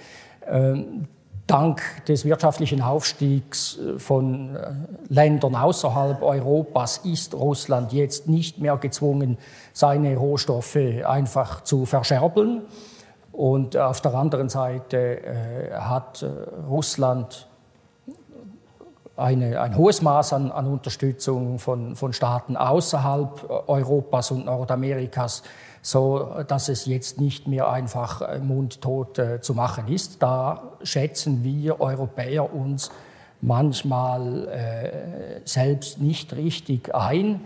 Ähm, dank des wirtschaftlichen Aufstiegs äh, von äh, Ländern außerhalb Europas ist Russland jetzt nicht mehr gezwungen, seine Rohstoffe einfach zu verscherbeln. Und auf der anderen Seite äh, hat Russland eine, ein hohes Maß an, an Unterstützung von, von Staaten außerhalb Europas und Nordamerikas so dass es jetzt nicht mehr einfach äh, mundtot äh, zu machen ist. Da schätzen wir Europäer uns manchmal äh, selbst nicht richtig ein.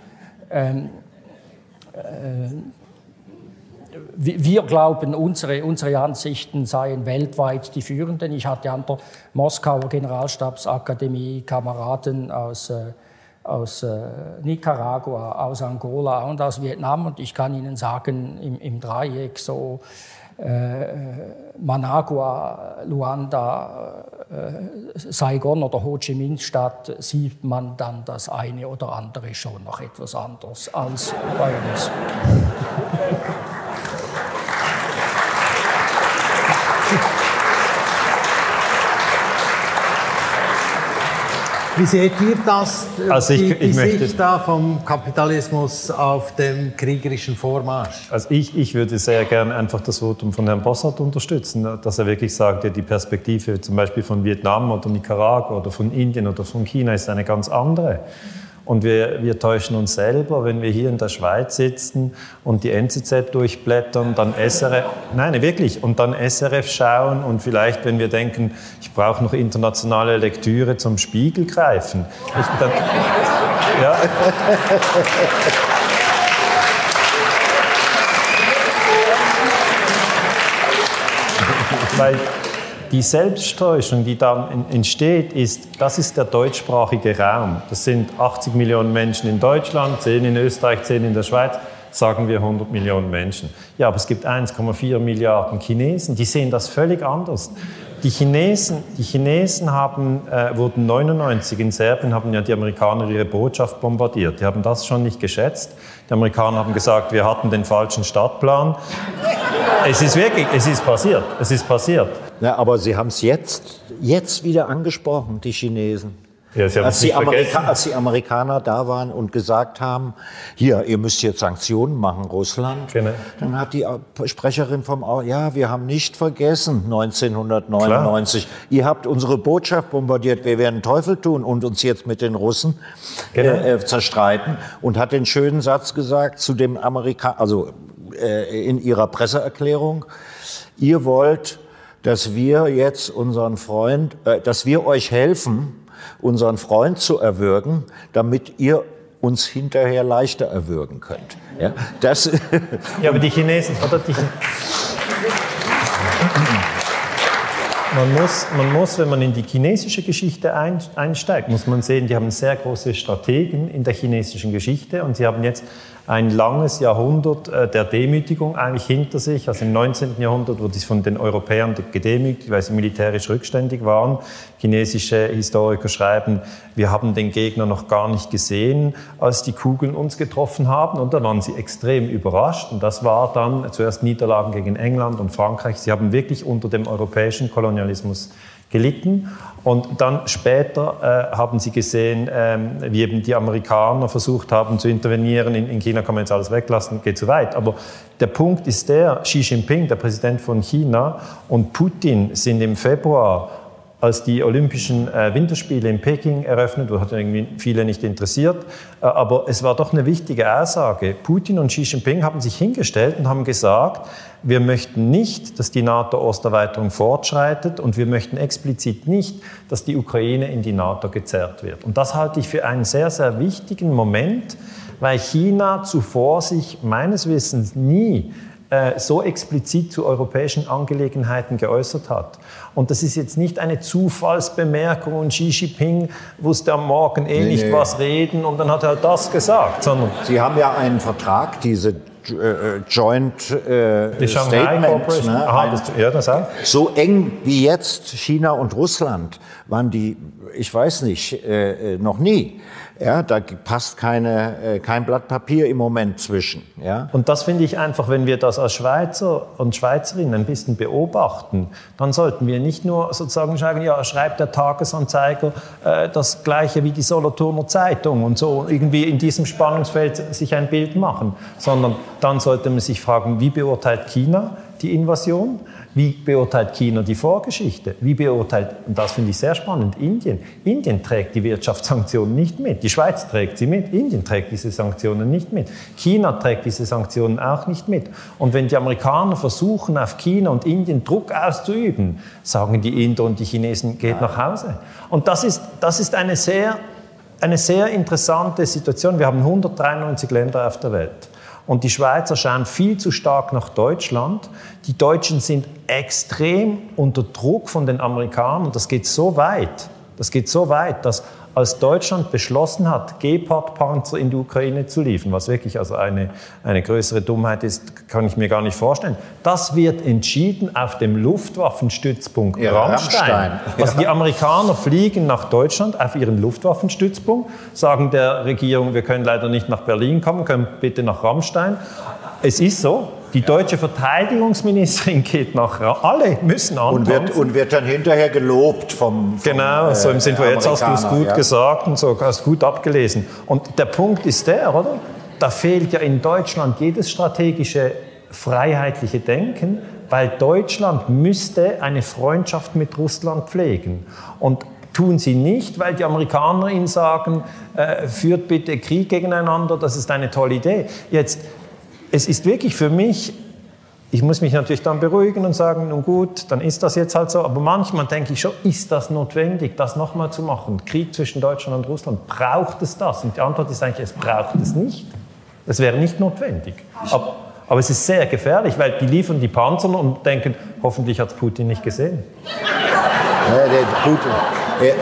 Ähm, äh, wir glauben, unsere, unsere Ansichten seien weltweit die führenden. Ich hatte an der Moskauer Generalstabsakademie Kameraden aus äh, aus äh, Nicaragua, aus Angola und aus Vietnam. Und ich kann Ihnen sagen, im, im Dreieck so äh, Managua, Luanda, äh, Saigon oder Ho Chi Minh Stadt sieht man dann das eine oder andere schon noch etwas anders als bei uns. [LAUGHS] Wie seht ihr das, also ich, die, die ich Sicht möchte, da vom Kapitalismus auf dem kriegerischen Vormarsch? Also ich, ich würde sehr gerne einfach das Votum von Herrn Bossart unterstützen, dass er wirklich sagt, ja, die Perspektive zum Beispiel von Vietnam oder Nicaragua oder von Indien oder von China ist eine ganz andere. Und wir, wir täuschen uns selber, wenn wir hier in der Schweiz sitzen und die NZZ durchblättern, dann SRF, nein, wirklich, und dann SRF schauen und vielleicht, wenn wir denken, ich brauche noch internationale Lektüre zum Spiegel greifen. Ich, dann, ja. Weil die Selbsttäuschung, die dann entsteht, ist, das ist der deutschsprachige Raum. Das sind 80 Millionen Menschen in Deutschland, 10 in Österreich, 10 in der Schweiz, sagen wir 100 Millionen Menschen. Ja, aber es gibt 1,4 Milliarden Chinesen, die sehen das völlig anders. Die Chinesen, die Chinesen haben, äh, wurden 99 in Serbien, haben ja die Amerikaner ihre Botschaft bombardiert. Die haben das schon nicht geschätzt. Die Amerikaner haben gesagt, wir hatten den falschen Stadtplan. Es ist wirklich, es ist passiert, es ist passiert. Ja, aber Sie haben es jetzt, jetzt wieder angesprochen, die Chinesen. Ja, als, die als, die Amerikaner da waren und gesagt haben, hier, ihr müsst jetzt Sanktionen machen, Russland, genau. dann hat die Sprecherin vom, ja, wir haben nicht vergessen, 1999, Klar. ihr habt unsere Botschaft bombardiert, wir werden Teufel tun und uns jetzt mit den Russen genau. äh, zerstreiten und hat den schönen Satz gesagt zu dem Amerikaner, also äh, in ihrer Presseerklärung, ihr wollt, dass wir jetzt unseren Freund, äh, dass wir euch helfen, unseren Freund zu erwürgen, damit ihr uns hinterher leichter erwürgen könnt. Ja, das [LAUGHS] ja aber die Chinesen, oder die, man muss, man muss, wenn man in die chinesische Geschichte einsteigt, muss man sehen, die haben sehr große Strategen in der chinesischen Geschichte und sie haben jetzt ein langes Jahrhundert äh, der Demütigung eigentlich hinter sich. Also im 19. Jahrhundert wurde es von den Europäern gedemütigt, weil sie militärisch rückständig waren. Chinesische Historiker schreiben, wir haben den Gegner noch gar nicht gesehen, als die Kugeln uns getroffen haben. Und dann waren sie extrem überrascht. Und das war dann zuerst Niederlagen gegen England und Frankreich. Sie haben wirklich unter dem europäischen Kolonialismus gelitten. Und dann später äh, haben sie gesehen, ähm, wie eben die Amerikaner versucht haben zu intervenieren. In, in, China kann man jetzt alles weglassen, geht zu weit. Aber der Punkt ist der, Xi Jinping, der Präsident von China, und Putin sind im Februar als die Olympischen äh, Winterspiele in Peking eröffnet wurden, hat irgendwie viele nicht interessiert. Äh, aber es war doch eine wichtige Aussage. Putin und Xi Jinping haben sich hingestellt und haben gesagt, wir möchten nicht, dass die NATO-Osterweiterung fortschreitet und wir möchten explizit nicht, dass die Ukraine in die NATO gezerrt wird. Und das halte ich für einen sehr, sehr wichtigen Moment, weil China zuvor sich meines Wissens nie äh, so explizit zu europäischen Angelegenheiten geäußert hat. Und das ist jetzt nicht eine Zufallsbemerkung und Xi Jinping wusste am Morgen eh nee, nicht nee. was reden und dann hat er halt das gesagt, sondern Sie haben ja einen Vertrag, diese äh, Joint äh, Statement, ne? Aha, das, ja, das auch. so eng wie jetzt China und Russland waren die, ich weiß nicht, äh, äh noch nie. Ja, da passt keine, äh, kein Blatt Papier im Moment zwischen. Ja? Und das finde ich einfach, wenn wir das als Schweizer und Schweizerinnen ein bisschen beobachten, dann sollten wir nicht nur sozusagen sagen, ja, schreibt der Tagesanzeiger äh, das Gleiche wie die Solothurner Zeitung und so irgendwie in diesem Spannungsfeld sich ein Bild machen, sondern dann sollte man sich fragen, wie beurteilt China die Invasion? Wie beurteilt China die Vorgeschichte? Wie beurteilt, und das finde ich sehr spannend, Indien? Indien trägt die Wirtschaftssanktionen nicht mit. Die Schweiz trägt sie mit. Indien trägt diese Sanktionen nicht mit. China trägt diese Sanktionen auch nicht mit. Und wenn die Amerikaner versuchen, auf China und Indien Druck auszuüben, sagen die Inder und die Chinesen, geht nach Hause. Und das ist, das ist eine sehr, eine sehr interessante Situation. Wir haben 193 Länder auf der Welt. Und die Schweizer schauen viel zu stark nach Deutschland. Die Deutschen sind extrem unter Druck von den Amerikanern. Das geht so weit, das geht so weit, dass als Deutschland beschlossen hat, Gepard-Panzer in die Ukraine zu liefern, was wirklich also eine, eine größere Dummheit ist, kann ich mir gar nicht vorstellen. Das wird entschieden auf dem Luftwaffenstützpunkt ja, Rammstein. Rammstein. Also die Amerikaner fliegen nach Deutschland auf ihren Luftwaffenstützpunkt, sagen der Regierung, wir können leider nicht nach Berlin kommen, können bitte nach Rammstein. Es ist so, die deutsche Verteidigungsministerin [LAUGHS] geht nach, alle müssen antanzen. Und wird, und wird dann hinterher gelobt vom, vom Genau, so im Sinne von, jetzt hast du es gut ja. gesagt und so, hast gut abgelesen. Und der Punkt ist der, oder? Da fehlt ja in Deutschland jedes strategische freiheitliche Denken, weil Deutschland müsste eine Freundschaft mit Russland pflegen. Und tun sie nicht, weil die Amerikaner ihnen sagen, äh, führt bitte Krieg gegeneinander, das ist eine tolle Idee. Jetzt es ist wirklich für mich, ich muss mich natürlich dann beruhigen und sagen, nun gut, dann ist das jetzt halt so. Aber manchmal denke ich schon, ist das notwendig, das nochmal zu machen? Krieg zwischen Deutschland und Russland, braucht es das? Und die Antwort ist eigentlich, es braucht es nicht. Es wäre nicht notwendig. Aber, aber es ist sehr gefährlich, weil die liefern die Panzer und denken, hoffentlich hat Putin nicht gesehen. Ja, der Putin. Ja.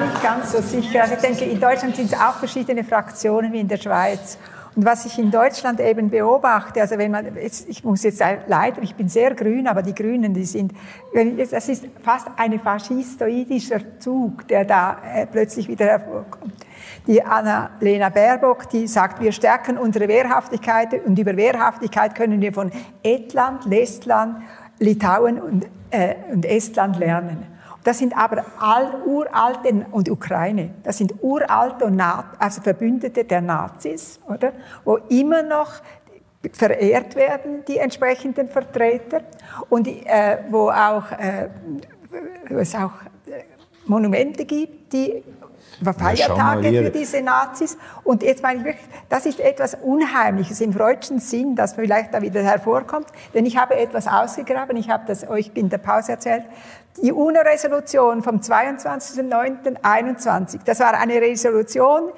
nicht ganz so sicher. Also ich denke, in Deutschland sind es auch verschiedene Fraktionen wie in der Schweiz. Und was ich in Deutschland eben beobachte, also wenn man, ich muss jetzt leider, ich bin sehr grün, aber die Grünen, die sind, das ist fast ein faschistoidischer Zug, der da äh, plötzlich wieder hervorkommt. Die Anna-Lena Baerbock, die sagt, wir stärken unsere Wehrhaftigkeit und über Wehrhaftigkeit können wir von Estland, Lestland, Litauen und, äh, und Estland lernen. Das sind aber all, uralte, und Ukraine, das sind uralte, also Verbündete der Nazis, oder? Wo immer noch verehrt werden, die entsprechenden Vertreter, und äh, wo auch, äh, es auch äh, Monumente gibt, die Feiertage ja, für diese Nazis. Und jetzt meine ich wirklich, das ist etwas Unheimliches im freudschen Sinn, das vielleicht da wieder hervorkommt. Denn ich habe etwas ausgegraben, ich habe das euch in der Pause erzählt, die UNO-Resolution vom 22.09.21, das war eine Resolution,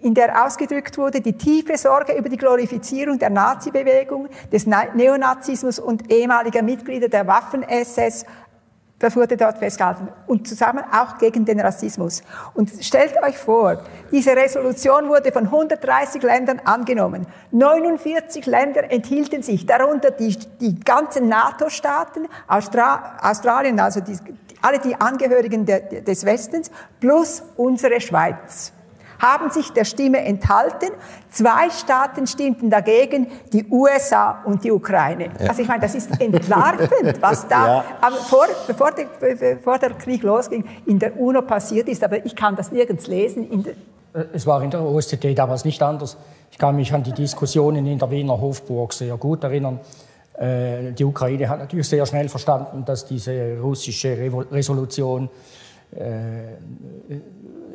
in der ausgedrückt wurde die tiefe Sorge über die Glorifizierung der Nazi-Bewegung, des Neonazismus und ehemaliger Mitglieder der Waffen-SS das wurde dort festgehalten. Und zusammen auch gegen den Rassismus. Und stellt euch vor, diese Resolution wurde von 130 Ländern angenommen. 49 Länder enthielten sich, darunter die, die ganzen NATO-Staaten, Austra Australien, also die, alle die Angehörigen de, des Westens, plus unsere Schweiz haben sich der Stimme enthalten. Zwei Staaten stimmten dagegen, die USA und die Ukraine. Ja. Also ich meine, das ist entlarvend, [LAUGHS] was da ja. vor, bevor, der, bevor, der, Krieg losging, in der UNO passiert ist. Aber ich kann das nirgends lesen. Äh, es war in der OSZE damals nicht anders. Ich kann mich an die Diskussionen in der Wiener Hofburg sehr gut erinnern. Äh, die Ukraine hat natürlich sehr schnell verstanden, dass diese russische Resolution äh,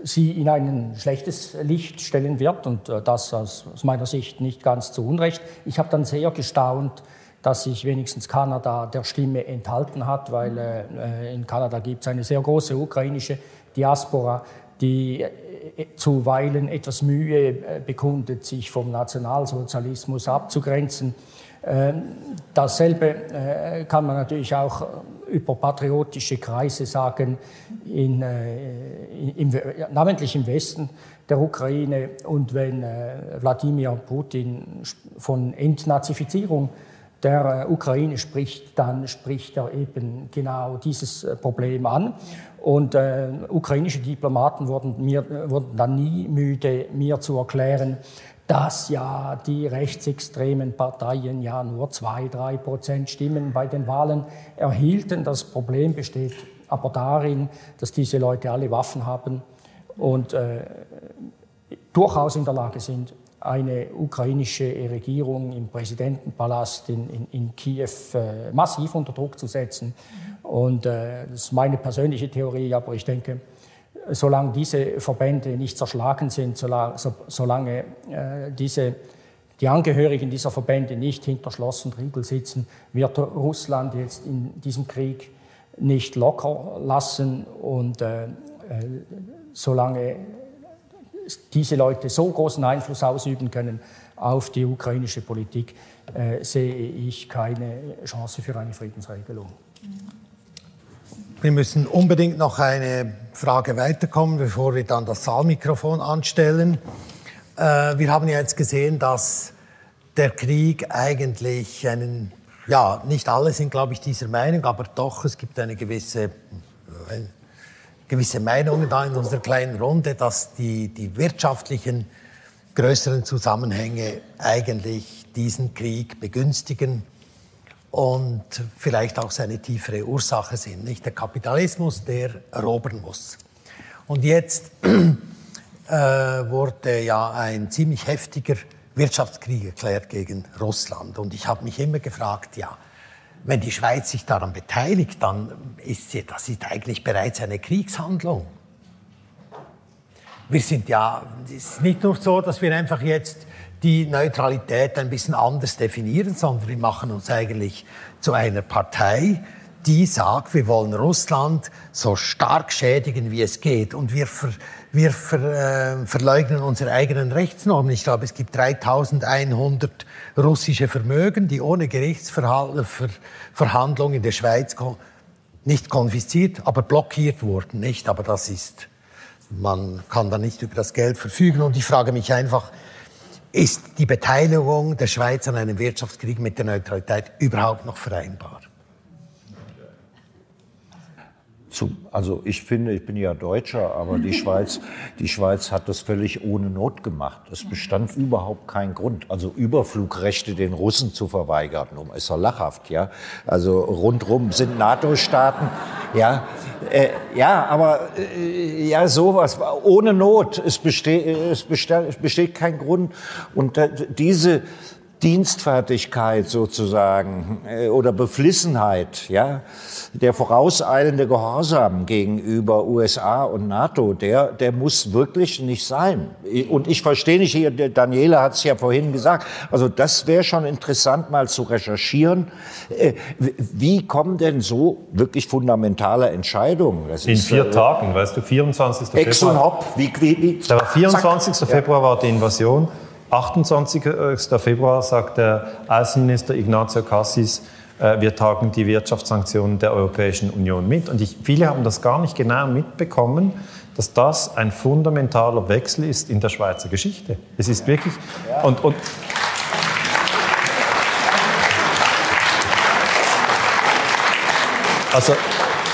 sie in ein schlechtes Licht stellen wird und das aus meiner Sicht nicht ganz zu Unrecht. Ich habe dann sehr gestaunt, dass sich wenigstens Kanada der Stimme enthalten hat, weil in Kanada gibt es eine sehr große ukrainische Diaspora, die zuweilen etwas Mühe äh, bekundet, sich vom Nationalsozialismus abzugrenzen. Ähm, dasselbe äh, kann man natürlich auch über patriotische Kreise sagen, in, äh, im, namentlich im Westen der Ukraine. Und wenn Wladimir Putin von Entnazifizierung der Ukraine spricht, dann spricht er eben genau dieses Problem an. Und äh, ukrainische Diplomaten wurden, mir, wurden dann nie müde, mir zu erklären, dass ja die rechtsextremen Parteien ja nur zwei, drei Prozent Stimmen bei den Wahlen erhielten. Das Problem besteht aber darin, dass diese Leute alle Waffen haben und äh, durchaus in der Lage sind, eine ukrainische Regierung im Präsidentenpalast in, in, in Kiew äh, massiv unter Druck zu setzen. Und äh, das ist meine persönliche Theorie, aber ich denke, solange diese Verbände nicht zerschlagen sind, solange, so, solange äh, diese, die Angehörigen dieser Verbände nicht hinter Schloss und Riegel sitzen, wird Russland jetzt in diesem Krieg nicht locker lassen. Und äh, äh solange diese Leute so großen Einfluss ausüben können auf die ukrainische Politik, äh, sehe ich keine Chance für eine Friedensregelung. Wir müssen unbedingt noch eine Frage weiterkommen, bevor wir dann das Saalmikrofon anstellen. Äh, wir haben ja jetzt gesehen, dass der Krieg eigentlich einen, ja, nicht alle sind, glaube ich, dieser Meinung, aber doch, es gibt eine gewisse, eine gewisse Meinung da in unserer kleinen Runde, dass die, die wirtschaftlichen größeren Zusammenhänge eigentlich diesen Krieg begünstigen und vielleicht auch seine tiefere Ursache sind. Nicht der Kapitalismus, der erobern muss. Und jetzt [CLEARS THROAT] äh, wurde ja ein ziemlich heftiger Wirtschaftskrieg erklärt gegen Russland. Und ich habe mich immer gefragt, ja, wenn die Schweiz sich daran beteiligt, dann ist sie, das ist eigentlich bereits eine Kriegshandlung. Wir sind ja, es ist nicht nur so, dass wir einfach jetzt die Neutralität ein bisschen anders definieren, sondern wir machen uns eigentlich zu einer Partei, die sagt, wir wollen Russland so stark schädigen, wie es geht. Und wir, ver, wir ver, äh, verleugnen unsere eigenen Rechtsnormen. Ich glaube, es gibt 3100 russische Vermögen, die ohne Gerichtsverhandlung in der Schweiz nicht konfisziert, aber blockiert wurden. Nicht? Aber das ist, man kann da nicht über das Geld verfügen. Und ich frage mich einfach, ist die Beteiligung der Schweiz an einem Wirtschaftskrieg mit der Neutralität überhaupt noch vereinbar? Also ich finde, ich bin ja Deutscher, aber die [LAUGHS] Schweiz, die Schweiz hat das völlig ohne Not gemacht. Es bestand überhaupt kein Grund, also Überflugrechte den Russen zu verweigern. Ist doch lachhaft, ja. Also rundrum sind NATO-Staaten, ja, äh, ja, aber äh, ja, sowas ohne Not. Es besteht, es besteht, es besteht kein Grund. Und äh, diese Dienstfertigkeit sozusagen äh, oder Beflissenheit, ja, der vorauseilende Gehorsam gegenüber USA und NATO, der, der muss wirklich nicht sein. Und ich verstehe nicht, hier, Daniela hat es ja vorhin gesagt, also das wäre schon interessant mal zu recherchieren. Äh, wie kommen denn so wirklich fundamentale Entscheidungen? Das In vier äh, Tagen, weißt du, 24. Februar. Ex und Hop, wie, wie, wie, der 24. Zack. Februar war die Invasion. 28. Februar sagt der Außenminister Ignazio Cassis, äh, wir tagen die Wirtschaftssanktionen der Europäischen Union mit. Und ich, viele haben das gar nicht genau mitbekommen, dass das ein fundamentaler Wechsel ist in der Schweizer Geschichte. Es ist wirklich. Und, und also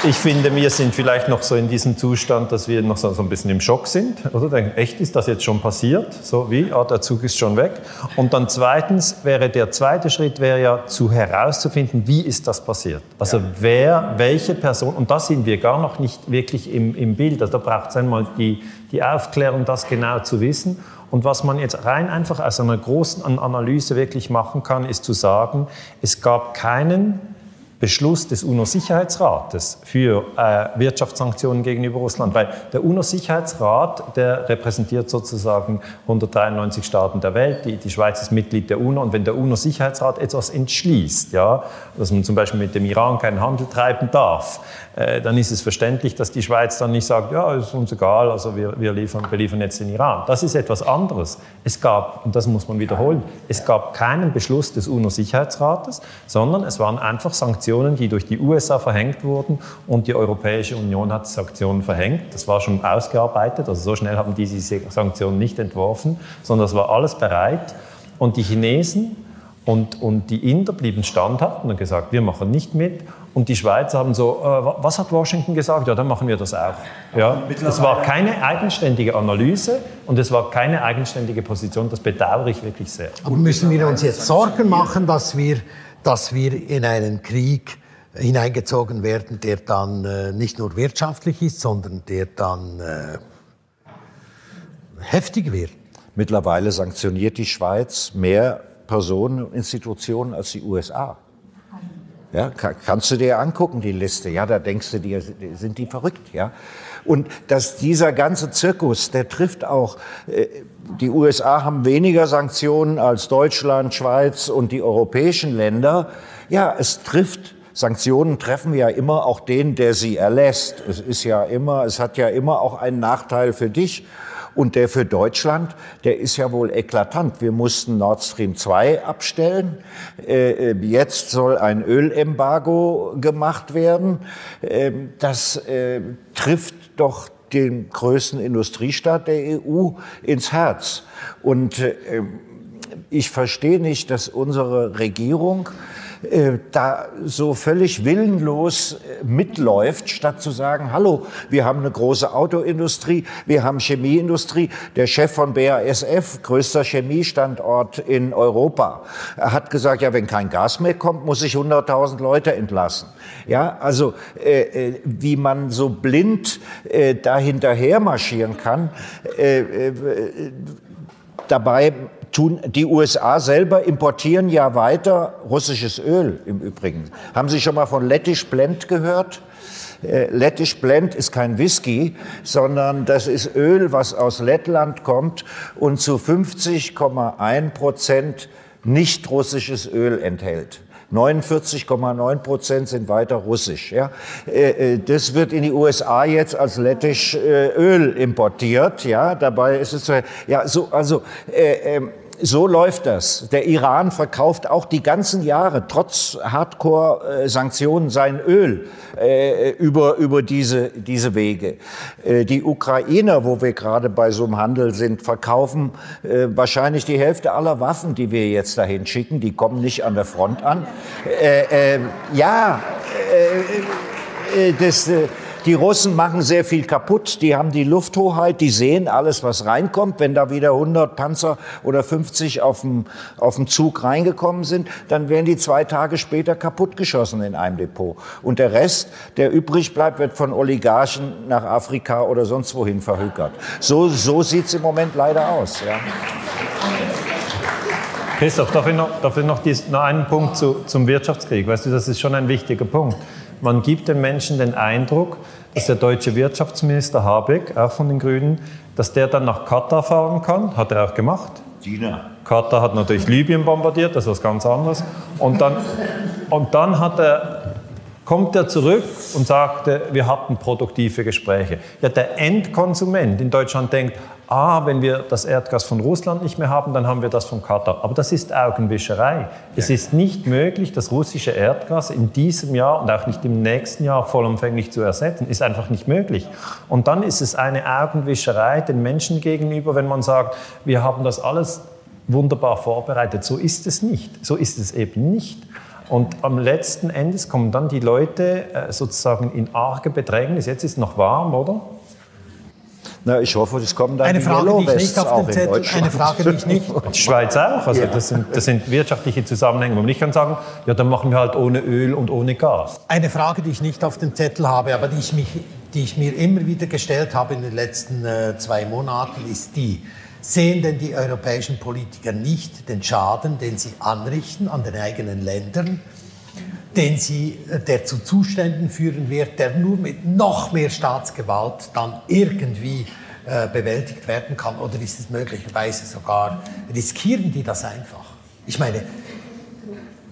ich finde, wir sind vielleicht noch so in diesem Zustand, dass wir noch so, ein bisschen im Schock sind. Oder denken, echt ist das jetzt schon passiert? So wie, ah, der Zug ist schon weg. Und dann zweitens wäre der zweite Schritt wäre ja zu herauszufinden, wie ist das passiert? Also ja. wer, welche Person, und da sind wir gar noch nicht wirklich im, im Bild. Also da braucht es einmal die, die Aufklärung, das genau zu wissen. Und was man jetzt rein einfach aus einer großen Analyse wirklich machen kann, ist zu sagen, es gab keinen Beschluss des UNO-Sicherheitsrates für äh, Wirtschaftssanktionen gegenüber Russland, weil der UNO-Sicherheitsrat, der repräsentiert sozusagen 193 Staaten der Welt, die, die Schweiz ist Mitglied der UNO und wenn der UNO-Sicherheitsrat etwas entschließt, ja, dass man zum Beispiel mit dem Iran keinen Handel treiben darf, äh, dann ist es verständlich, dass die Schweiz dann nicht sagt, ja, ist uns egal, also wir, wir, liefern, wir liefern jetzt den Iran. Das ist etwas anderes. Es gab, und das muss man wiederholen, es gab keinen Beschluss des UNO-Sicherheitsrates, sondern es waren einfach Sanktionen, die durch die USA verhängt wurden und die Europäische Union hat Sanktionen verhängt. Das war schon ausgearbeitet, also so schnell haben die diese Sanktionen nicht entworfen, sondern es war alles bereit. Und die Chinesen und, und die Inder blieben standhaft und haben gesagt, wir machen nicht mit. Und die Schweizer haben so, äh, was hat Washington gesagt? Ja, dann machen wir das auch. Ja, es war keine eigenständige Analyse und es war keine eigenständige Position. Das bedauere ich wirklich sehr. Aber müssen wir uns jetzt Sorgen machen, dass wir, dass wir in einen Krieg hineingezogen werden, der dann äh, nicht nur wirtschaftlich ist, sondern der dann äh, heftig wird? Mittlerweile sanktioniert die Schweiz mehr Personen und Institutionen als die USA. Ja, kannst du dir angucken, die Liste. Ja, da denkst du dir, sind die verrückt, ja. Und dass dieser ganze Zirkus, der trifft auch, äh, die USA haben weniger Sanktionen als Deutschland, Schweiz und die europäischen Länder. Ja, es trifft Sanktionen treffen ja immer auch den, der sie erlässt. Es ist ja immer, es hat ja immer auch einen Nachteil für dich. Und der für Deutschland, der ist ja wohl eklatant. Wir mussten Nord Stream 2 abstellen. Äh, äh, jetzt soll ein Ölembargo gemacht werden. Ähm, das äh, trifft doch den größten Industriestaat der EU ins Herz. Und ich verstehe nicht, dass unsere Regierung äh, da so völlig willenlos äh, mitläuft, statt zu sagen, hallo, wir haben eine große Autoindustrie, wir haben Chemieindustrie. Der Chef von BASF, größter Chemiestandort in Europa, hat gesagt, ja, wenn kein Gas mehr kommt, muss ich 100.000 Leute entlassen. Ja, also äh, äh, wie man so blind äh, da hinterher marschieren kann, äh, äh, dabei tun, die USA selber importieren ja weiter russisches Öl im Übrigen. Haben Sie schon mal von Lettish Blend gehört? Äh, Lettish Blend ist kein Whisky, sondern das ist Öl, was aus Lettland kommt und zu 50,1 Prozent nicht russisches Öl enthält. 49,9 Prozent sind weiter russisch. Ja? Äh, äh, das wird in die USA jetzt als lettisch Öl importiert. Ja, dabei ist es ja so. Also äh, ähm, so läuft das. Der Iran verkauft auch die ganzen Jahre, trotz Hardcore-Sanktionen, sein Öl äh, über, über diese, diese Wege. Äh, die Ukrainer, wo wir gerade bei so einem Handel sind, verkaufen äh, wahrscheinlich die Hälfte aller Waffen, die wir jetzt dahin schicken. Die kommen nicht an der Front an. Äh, äh, ja, äh, das die Russen machen sehr viel kaputt. Die haben die Lufthoheit, die sehen alles, was reinkommt. Wenn da wieder 100 Panzer oder 50 auf dem, auf dem Zug reingekommen sind, dann werden die zwei Tage später kaputtgeschossen in einem Depot. Und der Rest, der übrig bleibt, wird von Oligarchen nach Afrika oder sonst wohin verhökert. So, so sieht's im Moment leider aus. Ja. Christoph, darf ich noch, darf ich noch, dies, noch einen Punkt zu, zum Wirtschaftskrieg? Weißt du, das ist schon ein wichtiger Punkt. Man gibt den Menschen den Eindruck, dass der deutsche Wirtschaftsminister Habeck, auch von den Grünen, dass der dann nach Katar fahren kann. Hat er auch gemacht. China. Katar hat natürlich Libyen bombardiert, das ist was ganz anderes. Und dann, und dann hat er, kommt er zurück und sagt, wir hatten produktive Gespräche. Ja, der Endkonsument in Deutschland denkt, ah, wenn wir das Erdgas von Russland nicht mehr haben, dann haben wir das von Katar. Aber das ist Augenwischerei. Es ist nicht möglich, das russische Erdgas in diesem Jahr und auch nicht im nächsten Jahr vollumfänglich zu ersetzen. Ist einfach nicht möglich. Und dann ist es eine Augenwischerei den Menschen gegenüber, wenn man sagt, wir haben das alles wunderbar vorbereitet. So ist es nicht. So ist es eben nicht. Und am letzten Endes kommen dann die Leute äh, sozusagen in arge Bedrängnis. Jetzt ist es noch warm, oder? Na, ich hoffe, es kommen dann Eine die Frage, die ich nicht auch auf dem in Zettel, eine Frage, die ich nicht, [LAUGHS] Die Schweiz auch. Also das, sind, das sind wirtschaftliche Zusammenhänge, wo man nicht kann sagen, ja, dann machen wir halt ohne Öl und ohne Gas. eine Frage, die ich nicht auf dem Zettel habe, aber die ich, mich, die ich mir immer wieder gestellt habe in den letzten äh, zwei Monaten, ist die, sehen denn die europäischen Politiker nicht den Schaden, den sie anrichten an den eigenen Ländern, den sie, äh, der zu Zuständen führen wird, der nur mit noch mehr Staatsgewalt dann irgendwie äh, bewältigt werden kann? Oder ist es möglicherweise sogar, riskieren die das einfach? Ich meine,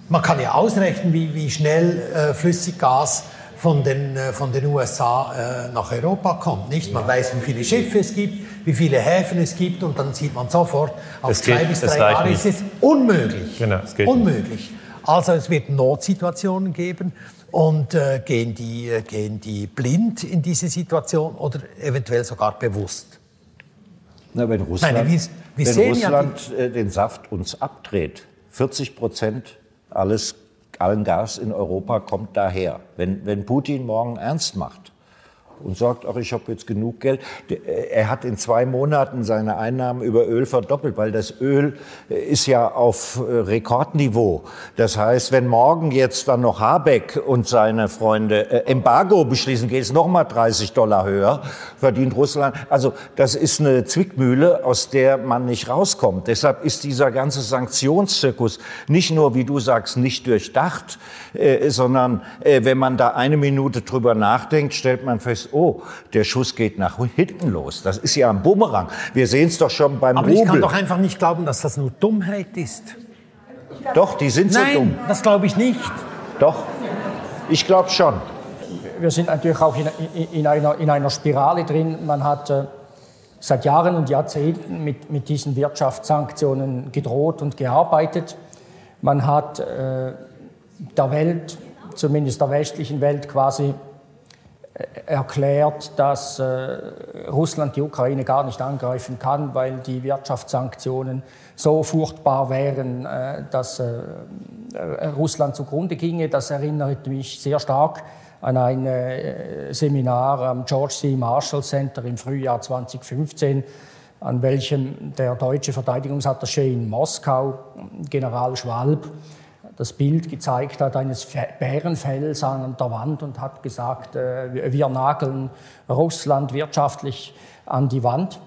man kann ja ausrechnen, wie, wie schnell äh, Flüssiggas von den, äh, von den USA äh, nach Europa kommt. Nicht? Man weiß, wie viele Schiffe es gibt, wie viele Häfen es gibt und dann sieht man sofort, auf Das zwei geht- bis drei Jahre nicht. ist es unmöglich. Genau, es geht unmöglich. Also es wird Notsituationen geben und äh, gehen, die, äh, gehen die blind in diese Situation oder eventuell sogar bewusst. Na, wenn Russland, Nein, wir- wir wenn sehen ja Russland äh, den Saft uns abdreht, 40 Prozent alles, allen Gas in Europa kommt daher. Wenn, wenn Putin morgen ernst macht und sagt, ach, ich habe jetzt genug Geld, äh, er hat in zwei Monaten seine Einnahmen über Öl verdoppelt, weil das Öl äh, ist ja auf äh, Rekordniveau. Das heißt, wenn morgen jetzt dann noch Habeck und seine Freunde Embargo beschließen, geht es noch mal 30 Dollar höher, verdient Russland. Also das ist eine Zwickmühle, aus der man nicht rauskommt. Deshalb ist dieser ganze Sanktionszirkus nicht nur, wie du sagst, nicht durchdacht, sondern wenn man da eine Minute drüber nachdenkt, stellt man fest, oh, der Schuss geht nach hinten los. Das ist ja ein Bumerang. Wir sehen es doch schon beim Aber ich kann Rubel. doch einfach nicht glauben, dass das nur Dummheit ist. Doch, die sind so dumm. Nein, das glaube ich nicht. Doch, ich glaube schon. wir sind natürlich auch in, in, in, einer, in einer Spirale drin. Man hat äh, seit Jahren und Jahrzehnten mit, mit diesen Wirtschaftssanktionen gedroht und gearbeitet. Man hat äh, der Welt, zumindest der westlichen Welt, quasi erklärt, dass äh, Russland die Ukraine gar nicht angreifen kann, weil die Wirtschaftssanktionen so furchtbar wären, äh, dass äh, äh, Russland zugrunde ginge. Das erinnert mich sehr stark an ein äh, Seminar am George C. Marshall Center im Frühjahr 2015, an welchem der deutsche Verteidigungsattaché in Moskau, General Schwalb, das Bild gezeigt hat eines Fe- Bärenfells an der Wand und hat gesagt, äh, wir- nageln Russland wirtschaftlich an die Wand.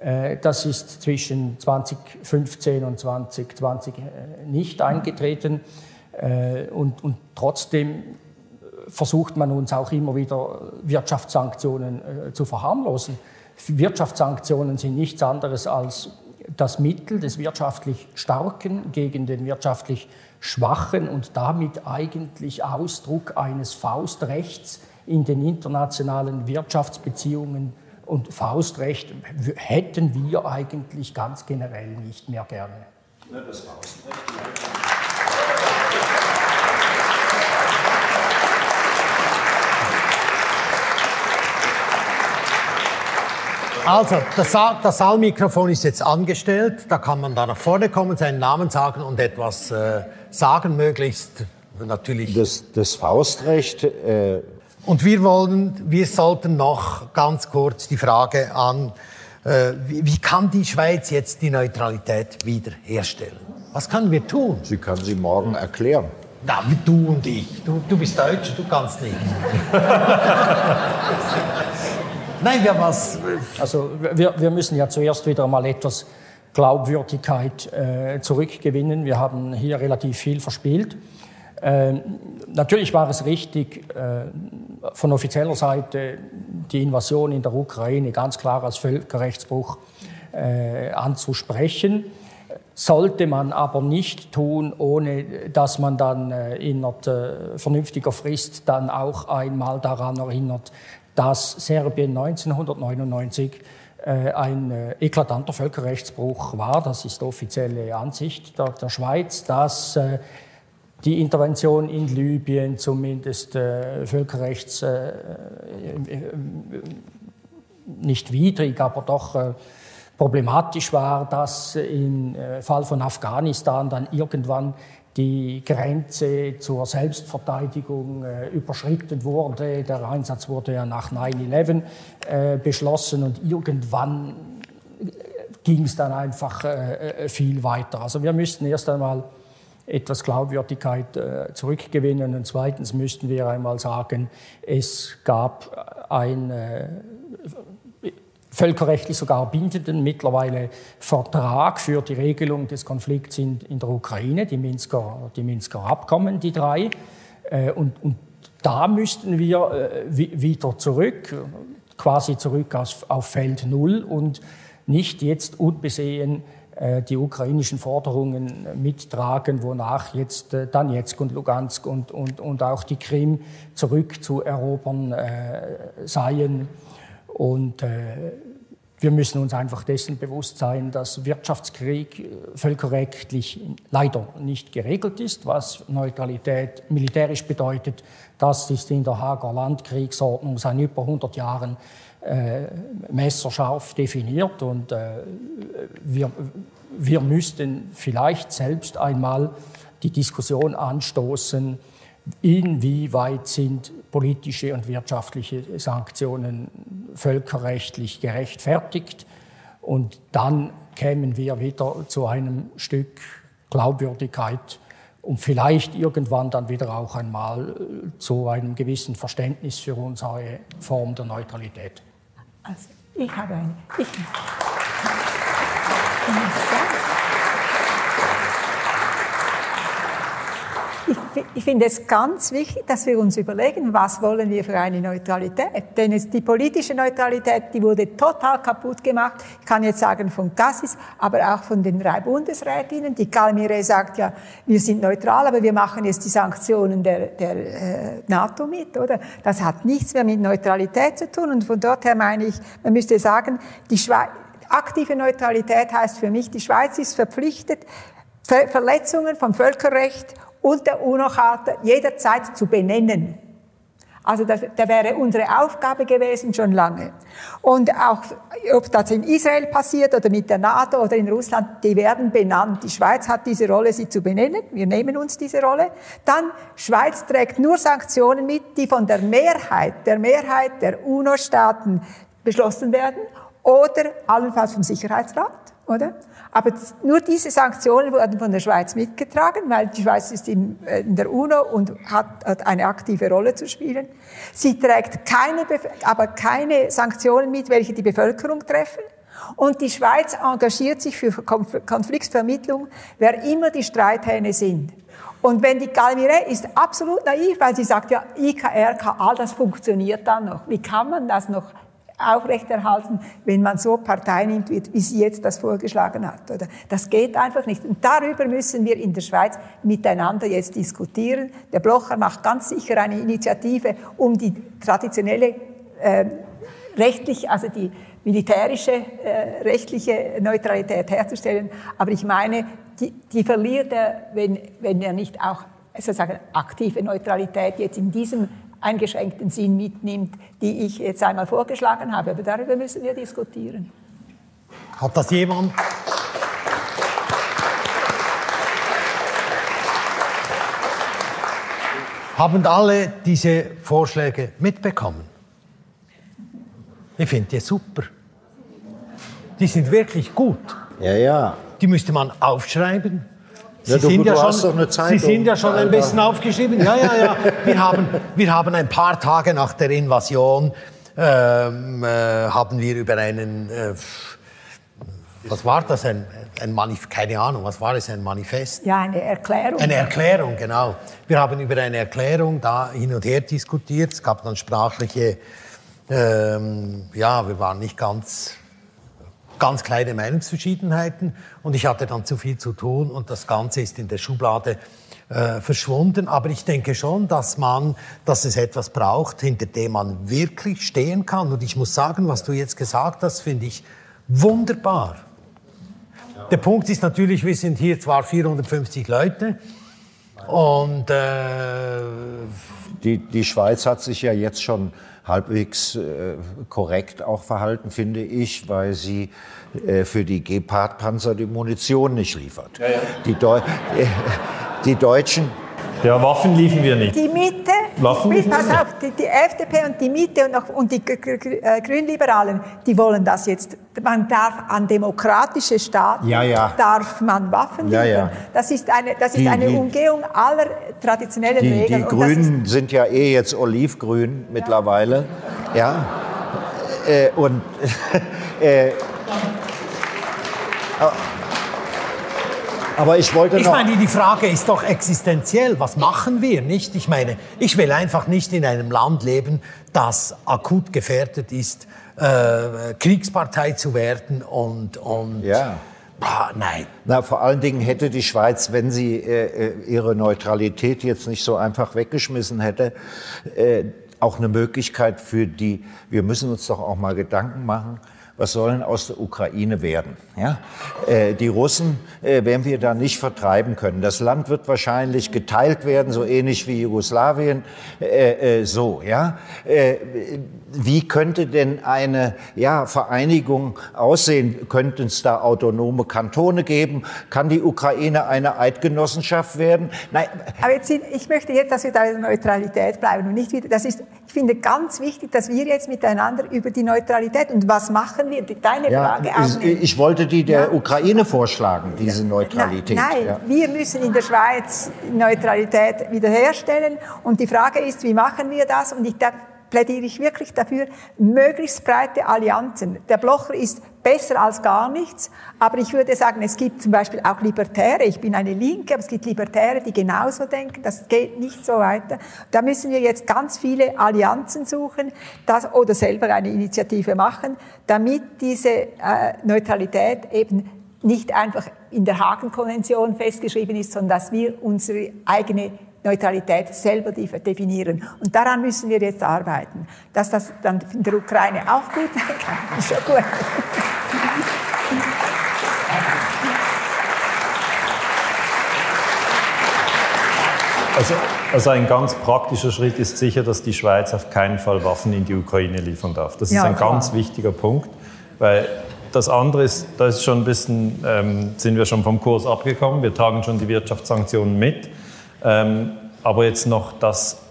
Äh, Das ist zwischen 2015 und 2020 äh, nicht eingetreten. Und, und trotzdem versucht man uns auch immer wieder Wirtschaftssanktionen zu verharmlosen. Wirtschaftssanktionen sind nichts anderes als das Mittel des wirtschaftlich Starken gegen den wirtschaftlich Schwachen und damit eigentlich Ausdruck eines Faustrechts in den internationalen Wirtschaftsbeziehungen. Und Faustrecht hätten wir eigentlich ganz generell nicht mehr gerne. Also, das, Sa- das Saalmikrofon ist jetzt angestellt. Da kann man da nach vorne kommen, seinen Namen sagen und etwas äh, sagen, möglichst natürlich. Das, das Faustrecht, äh, Und wir wollen, wir sollten noch ganz kurz die Frage an, äh, wie, wie kann die Schweiz jetzt die Neutralität wiederherstellen? Was können wir tun? sie kann sie morgen erklären. Na, du und ich. Du, du bist Deutscher, du kannst nicht. [LAUGHS] Nein, wir was. Also wir, wir müssen ja zuerst wieder mal etwas Glaubwürdigkeit äh, zurückgewinnen. Wir haben hier relativ viel verspielt. Ähm, natürlich war es richtig, äh, von offizieller Seite die Invasion in der Ukraine ganz klar als Völkerrechtsbruch äh, anzusprechen. Sollte man aber nicht tun, ohne dass man dann äh, innerhalb äh, vernünftiger Frist dann auch einmal daran erinnert, dass Serbien 1999 äh, ein äh, eklatanter Völkerrechtsbruch war. Das ist offizielle Ansicht der, der Schweiz, dass äh, die Intervention in Libyen zumindest äh, völkerrechts nicht widrig, aber doch problematisch war, dass im Fall von Afghanistan dann irgendwann die Grenze zur Selbstverteidigung äh, überschritten wurde. Der Einsatz wurde ja nach 9-11 äh, beschlossen und irgendwann ging es dann einfach äh, äh, viel weiter. Also wir müssten erst einmal etwas Glaubwürdigkeit äh, zurückgewinnen und zweitens müssten wir einmal sagen, es gab ein äh, völkerrechtlich sogar bindenden mittlerweile Vertrag für die Regelung des Konflikts in, in der Ukraine, die Minsker, die Minsker Abkommen, die drei. Äh, und, und da müssten wir äh, wieder zurück, quasi zurück auf, auf Feld Null und nicht jetzt unbesehen äh, die ukrainischen Forderungen mittragen, wonach jetzt Donetsk und Lugansk und, und, und auch die Krim zurückzuerobern äh, seien. Und äh, wir müssen uns einfach dessen bewusst sein, dass Wirtschaftskrieg äh, völkerrechtlich leider nicht geregelt ist, was Neutralität militärisch bedeutet. Das ist in der Hager Landkriegsordnung seit über 100 Jahren äh, messerscharf definiert und äh, wir, wir müssten vielleicht selbst einmal die Diskussion anstoßen, inwieweit sind politische und wirtschaftliche Sanktionen völkerrechtlich gerechtfertigt. Und dann kämen wir wieder zu einem Stück Glaubwürdigkeit und vielleicht irgendwann dann wieder auch einmal zu einem gewissen Verständnis für unsere Form der Neutralität. Also, ich habe eine. Ich, [LAUGHS] ich, ich, finde es ganz wichtig, dass wir uns überlegen, was wollen wir für eine Neutralität. Denn es, die politische Neutralität, die wurde total kaputt gemacht. Ich kann jetzt sagen von Gassis, aber auch von den drei Bundesrätinnen. Die Kalmire sagt ja, wir sind neutral, aber wir machen jetzt die Sanktionen der, der äh, NATO mit, oder? Das hat nichts mehr mit Neutralität zu tun. Und von dort her meine ich, man müsste sagen, die Schweiz, aktive Neutralität heißt für mich, die Schweiz ist verpflichtet, Verletzungen vom Völkerrecht und der UNO-Charta jederzeit zu benennen. Also das, das wäre unsere Aufgabe gewesen schon lange. Und auch, ob das in Israel passiert oder mit der NATO oder in Russland, die werden benannt. Die Schweiz hat diese Rolle, sie zu benennen. Wir nehmen uns diese Rolle. Dann, Schweiz trägt nur Sanktionen mit, die von der Mehrheit, der Mehrheit der UNO-Staaten beschlossen werden oder allenfalls vom Sicherheitsrat, oder? Aber nur diese Sanktionen wurden von der Schweiz mitgetragen, weil die Schweiz ist in, äh, in der UNO und hat, eine aktive Rolle zu spielen. Sie trägt keine, aber keine Sanktionen mit, welche die Bevölkerung treffen. Und die Schweiz engagiert sich für Konfliktvermittlung, wer immer die Streithähne sind. Und wenn die Galmire ist absolut naiv, weil sie sagt, ja, IKR, all das funktioniert dann noch. Wie kann man das noch aufrechterhalten, wenn man so Partei nimmt, wie sie jetzt das vorgeschlagen hat. Oder? Das geht einfach nicht. Und darüber müssen wir in der Schweiz miteinander jetzt diskutieren. Der Blocher macht ganz sicher eine Initiative, um die traditionelle äh, rechtlich, also die militärische äh, rechtliche Neutralität herzustellen. Aber ich meine, die, die verliert er, wenn, wenn er nicht auch sozusagen aktive Neutralität jetzt in diesem eingeschränkten Sinn mitnimmt, die ich jetzt einmal vorgeschlagen habe. Aber darüber müssen wir diskutieren. Hat das jemand? Haben alle diese Vorschläge mitbekommen? Ich finde die super. Die sind wirklich gut. Ja, ja. Die müsste man aufschreiben Sie, ja, du, sind, du ja schon, Sie sind ja schon ein bisschen aufgeschrieben. Ja, ja, ja. Wir haben, wir haben ein paar Tage nach der Invasion ähm, äh, haben wir über einen, äh, was war das, ein, ein Manif keine Ahnung, was war es, ein Manifest? Ja, eine Erklärung. Eine Erklärung, genau. Wir haben über eine Erklärung da hin und her diskutiert. Es gab dann sprachliche, ähm, ja, wir waren nicht ganz ganz kleine Meinungsverschiedenheiten und ich hatte dann zu viel zu tun und das Ganze ist in der Schublade äh, verschwunden. Aber ich denke schon, dass man, dass es etwas braucht, hinter dem man wirklich stehen kann. Und ich muss sagen, was du jetzt gesagt hast, finde ich wunderbar. Der Punkt ist natürlich, wir sind hier zwar 450 Leute und äh, die, die Schweiz hat sich ja jetzt schon halbwegs äh, korrekt auch verhalten, finde ich, weil sie äh, für die Gepard-Panzer die Munition nicht liefert. Ja, ja. Die Deu [LAUGHS] Die Deutschen ja, Waffen liefern wir nicht. Die Mitte, Waffen die, pass auf, die, die, FDP und die Mitte und, noch, und die äh, Grünliberalen, die wollen das jetzt. Man darf an demokratische Staaten ja, ja. darf man Waffen liefern. Ja, das ist eine, das ist die, eine die, Umgehung aller traditionellen die, Regeln. Die Grünen sind ja eh jetzt olivgrün mittlerweile. Ja. Äh, und [LAUGHS] äh, aber ich wollte noch. Ich meine, die Frage ist doch existenziell. Was machen wir, nicht? Ich meine, ich will einfach nicht in einem Land leben, das akut gefährdet ist, äh, Kriegspartei zu werden und, und ja. Ah, nein. Na, vor allen Dingen hätte die Schweiz, wenn sie äh, äh, ihre Neutralität jetzt nicht so einfach weggeschmissen hätte, äh, auch eine Möglichkeit für die, wir müssen uns doch auch mal Gedanken machen, was sollen aus der Ukraine werden? Ja? Äh, die Russen äh, werden wir da nicht vertreiben können. Das Land wird wahrscheinlich geteilt werden, so ähnlich wie Jugoslawien. Äh, äh so, ja. Äh, wie könnte denn eine ja, Vereinigung aussehen? Könnten es da autonome Kantone geben? Kann die Ukraine eine Eidgenossenschaft werden? Nein. Aber jetzt, ich möchte jetzt, dass wir da in der Neutralität bleiben und nicht wieder. Das ist, finde ganz wichtig, dass wir jetzt miteinander über die Neutralität und was machen wir, deine ja, Frage ich, ich wollte die der ja. Ukraine vorschlagen, diese Neutralität. Nein, ja. wir müssen in der Schweiz Neutralität wiederherstellen. Und die Frage ist, wie machen wir das? Und ich plädiere ich wirklich dafür, möglichst breite Allianzen. Der Blocher ist besser als gar nichts, aber ich würde sagen, es gibt zum Beispiel auch Libertäre. Ich bin eine Linke, aber es gibt Libertäre, die genauso denken. Das geht nicht so weiter. Da müssen wir jetzt ganz viele Allianzen suchen das, oder selber eine Initiative machen, damit diese äh, Neutralität eben nicht einfach in der Hagen-Konvention festgeschrieben ist, sondern dass wir unsere eigene Neutralität selber definieren. Und daran müssen wir jetzt arbeiten. Dass das dann in der Ukraine auch gut kann, ist schon gut. Also, also, ein ganz praktischer Schritt ist sicher, dass die Schweiz auf keinen Fall Waffen in die Ukraine liefern darf. Das ja, ist ein klar. ganz wichtiger Punkt, weil das andere ist, da ist schon ein bisschen, ähm, sind wir schon vom Kurs abgekommen. Wir tragen schon die Wirtschaftssanktionen mit. Ähm, aber jetzt noch das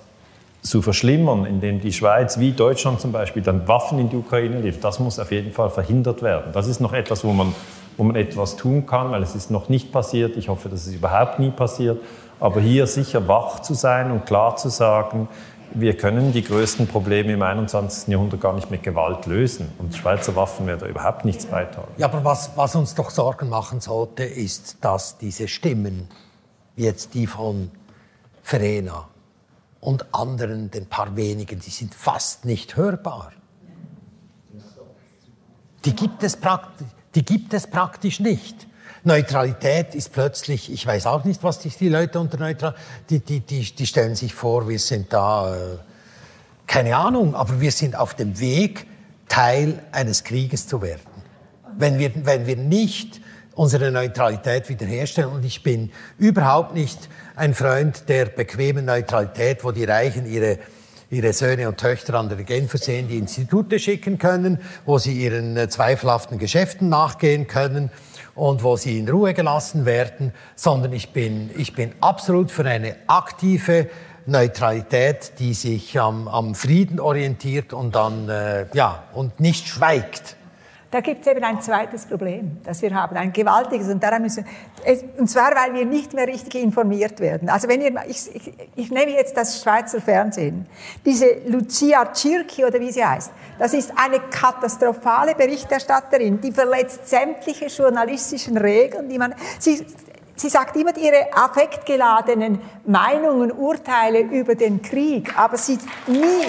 zu verschlimmern, indem die Schweiz wie Deutschland zum Beispiel dann Waffen in die Ukraine liefert, das muss auf jeden Fall verhindert werden. Das ist noch etwas, wo man, wo man etwas tun kann, weil es ist noch nicht passiert. Ich hoffe, dass es überhaupt nie passiert. Aber hier sicher wach zu sein und klar zu sagen, wir können die größten Probleme im 21. Jahrhundert gar nicht mit Gewalt lösen. Und Schweizer Waffen werden da überhaupt nichts beitragen. Ja, aber was, was uns doch Sorgen machen sollte, ist, dass diese Stimmen, jetzt die von Verena und anderen, den paar wenigen, die sind fast nicht hörbar. Die gibt es, die gibt es praktisch nicht. Neutralität ist plötzlich, ich weiß auch nicht, was die, die Leute unter Neutralität, die, die, die, die stellen sich vor, wir sind da, äh, keine Ahnung, aber wir sind auf dem Weg, Teil eines Krieges zu werden. Wenn wir, wenn wir nicht unsere Neutralität wiederherstellen. Und ich bin überhaupt nicht ein Freund der bequemen Neutralität, wo die Reichen ihre ihre Söhne und Töchter an der Genfersee die Institute schicken können, wo sie ihren äh, zweifelhaften Geschäften nachgehen können und wo sie in Ruhe gelassen werden, sondern ich bin, ich bin absolut für eine aktive Neutralität, die sich am, am Frieden orientiert und dann, äh, ja, und nicht schweigt. Da gibt es eben ein zweites Problem, das wir haben, ein gewaltiges. Und, daran müssen, es, und zwar, weil wir nicht mehr richtig informiert werden. Also wenn ihr, ich, ich, ich nehme jetzt das Schweizer Fernsehen. Diese Lucia Circhi oder wie sie heißt, das ist eine katastrophale Berichterstatterin, die verletzt sämtliche journalistischen Regeln, die man, sie, Sie sagt immer ihre affektgeladenen Meinungen, Urteile über den Krieg, aber sie nie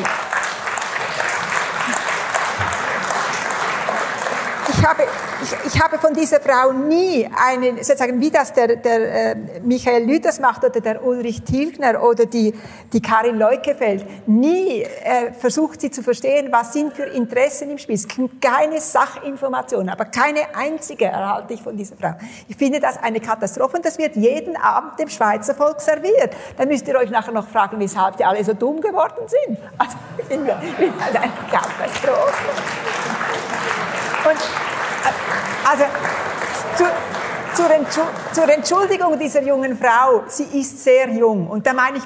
habe, ich, ich, habe von dieser Frau nie einen, sozusagen, wie das der, der äh, Michael Lüders macht oder der Ulrich Tilgner oder die, die Karin Leukefeld, nie äh, versucht sie zu verstehen, was sind für Interessen im Spiel. Keine Sachinformationen, aber keine einzige erhalte ich von dieser Frau. Ich finde das eine Katastrophe und das wird jeden Abend dem Schweizer Volk serviert. Dann müsst ihr euch nachher noch fragen, weshalb die alle so dumm geworden sind. Also, ich finde, das eine Katastrophe. Und also zu, zur, Entschu zur, Entschuldigung dieser jungen Frau, sie ist sehr jung. Und da meine ich,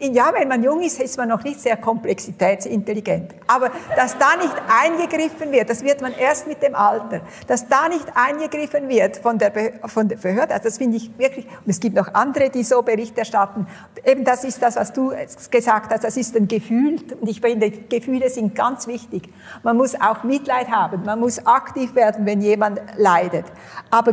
[LAUGHS] ja, wenn man jung ist, ist man noch nicht sehr komplexitätsintelligent. Aber dass da nicht eingegriffen wird, das wird man erst mit dem Alter, dass da nicht eingegriffen wird von der, Be von der Behörde, also das finde ich wirklich, und es gibt noch andere, die so Bericht erstatten. Eben das ist das, was du gesagt hast, das ist ein Gefühl. Und ich finde, Gefühle sind ganz wichtig. Man muss auch Mitleid haben, man muss aktiv werden, wenn jemand leidet. Aber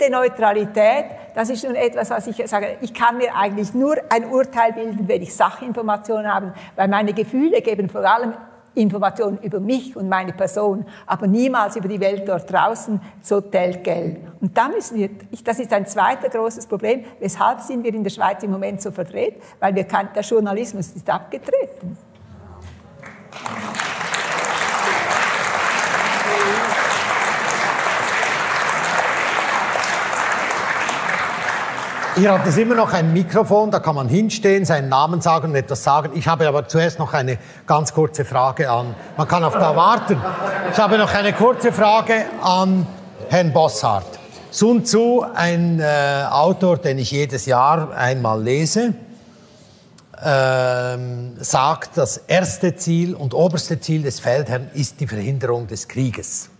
gefühlte Neutralität, das ist nun etwas, was ich sage, ich kann mir eigentlich nur ein Urteil bilden, wenn ich Sachinformationen habe, weil meine Gefühle geben vor allem Informationen über mich und meine Person, aber niemals über die Welt dort draußen, so tellt Geld. Und da müssen wir, das ist ein zweiter großes Problem, weshalb sind wir in der Schweiz im Moment so verdreht, weil wir der Journalismus ist abgetreten. Hier hat es immer noch ein Mikrofon, da kann man hinstehen, seinen Namen sagen und etwas sagen. Ich habe aber zuerst noch eine ganz kurze Frage an. Man kann auf da warten. Ich habe noch eine kurze Frage an Herrn Bosshardt. Sun Tzu, ein äh, Autor, den ich jedes Jahr einmal lese, ähm, sagt, das erste Ziel und oberste Ziel des Feldherrn ist die Verhinderung des Krieges.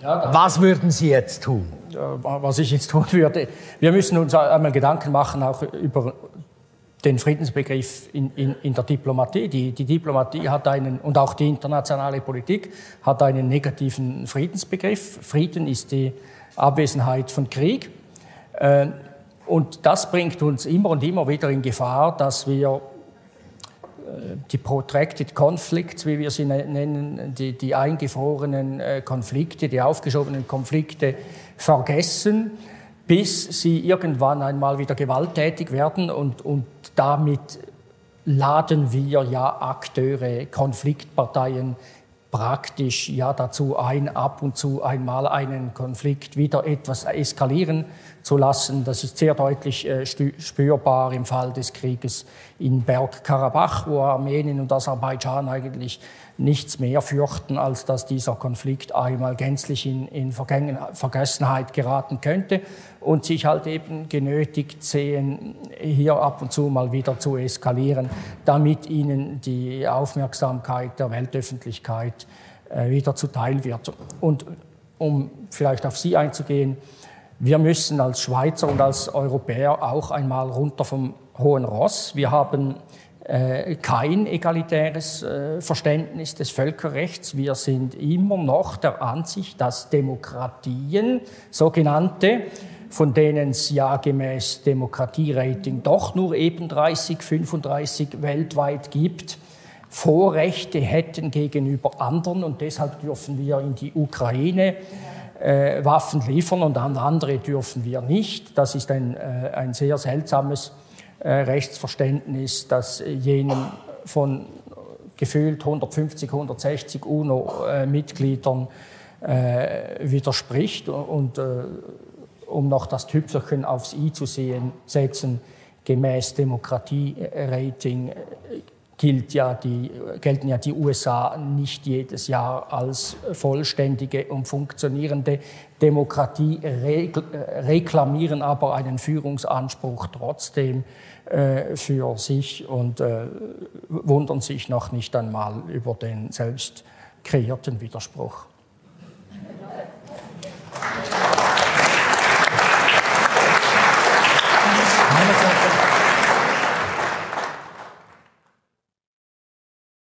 Ja, Was würden Sie jetzt tun? Was ich jetzt tun würde. Wir müssen uns einmal Gedanken machen, auch über den Friedensbegriff in, in, in der Diplomatie. Die, die, Diplomatie hat einen, und auch die internationale Politik hat einen negativen Friedensbegriff. Frieden ist die Abwesenheit von Krieg. Äh, und das bringt uns immer und immer wieder in Gefahr, dass wir die Protracted Conflicts, wie wir sie ne-, nennen, die, die eingefrorenen äh, Konflikte, die aufgeschobenen Konflikte vergessen, bis sie irgendwann einmal wieder gewalttätig werden und, und damit laden wir ja Akteure, Konfliktparteien praktisch ja dazu ein, ab und zu einmal einen Konflikt wieder etwas eskalieren zu lassen. Das ist sehr deutlich äh, spürbar im Fall des Krieges in Bergkarabach, wo Armenien und Aserbaidschan eigentlich nichts mehr fürchten, als dass dieser Konflikt einmal gänzlich in, in Vergessenheit geraten könnte und sich halt eben genötigt sehen, hier ab und zu mal wieder zu eskalieren, damit ihnen die Aufmerksamkeit der Weltöffentlichkeit äh, wieder zuteil wird. Und um vielleicht auf Sie einzugehen, wir müssen als Schweizer und als Europäer auch einmal runter vom hohen Ross. Wir haben kein egalitäres äh, Verständnis des Völkerrechts. Wir sind immer noch der Ansicht, dass Demokratien, sogenannte, von denen es ja gemäß Demokratierating doch nur eben 30, 35 weltweit gibt, Vorrechte hätten gegenüber anderen und deshalb dürfen wir in die Ukraine äh, Waffen liefern und an andere dürfen wir nicht. Das ist ein, äh, ein sehr seltsames äh, Rechtsverständnis, das jenem von gefühlt 150, 160 UNO-Mitgliedern äh, widerspricht. Und äh, um noch das Tüpfelchen aufs I zu sehen, setzen, gemäß Demokratie-Rating gilt ja die, gelten ja die USA nicht jedes Jahr als vollständige und funktionierende Demokratie, reklamieren aber einen Führungsanspruch trotzdem äh, für sich und äh, wundern sich noch nicht einmal über den selbst kreierten Widerspruch. Meine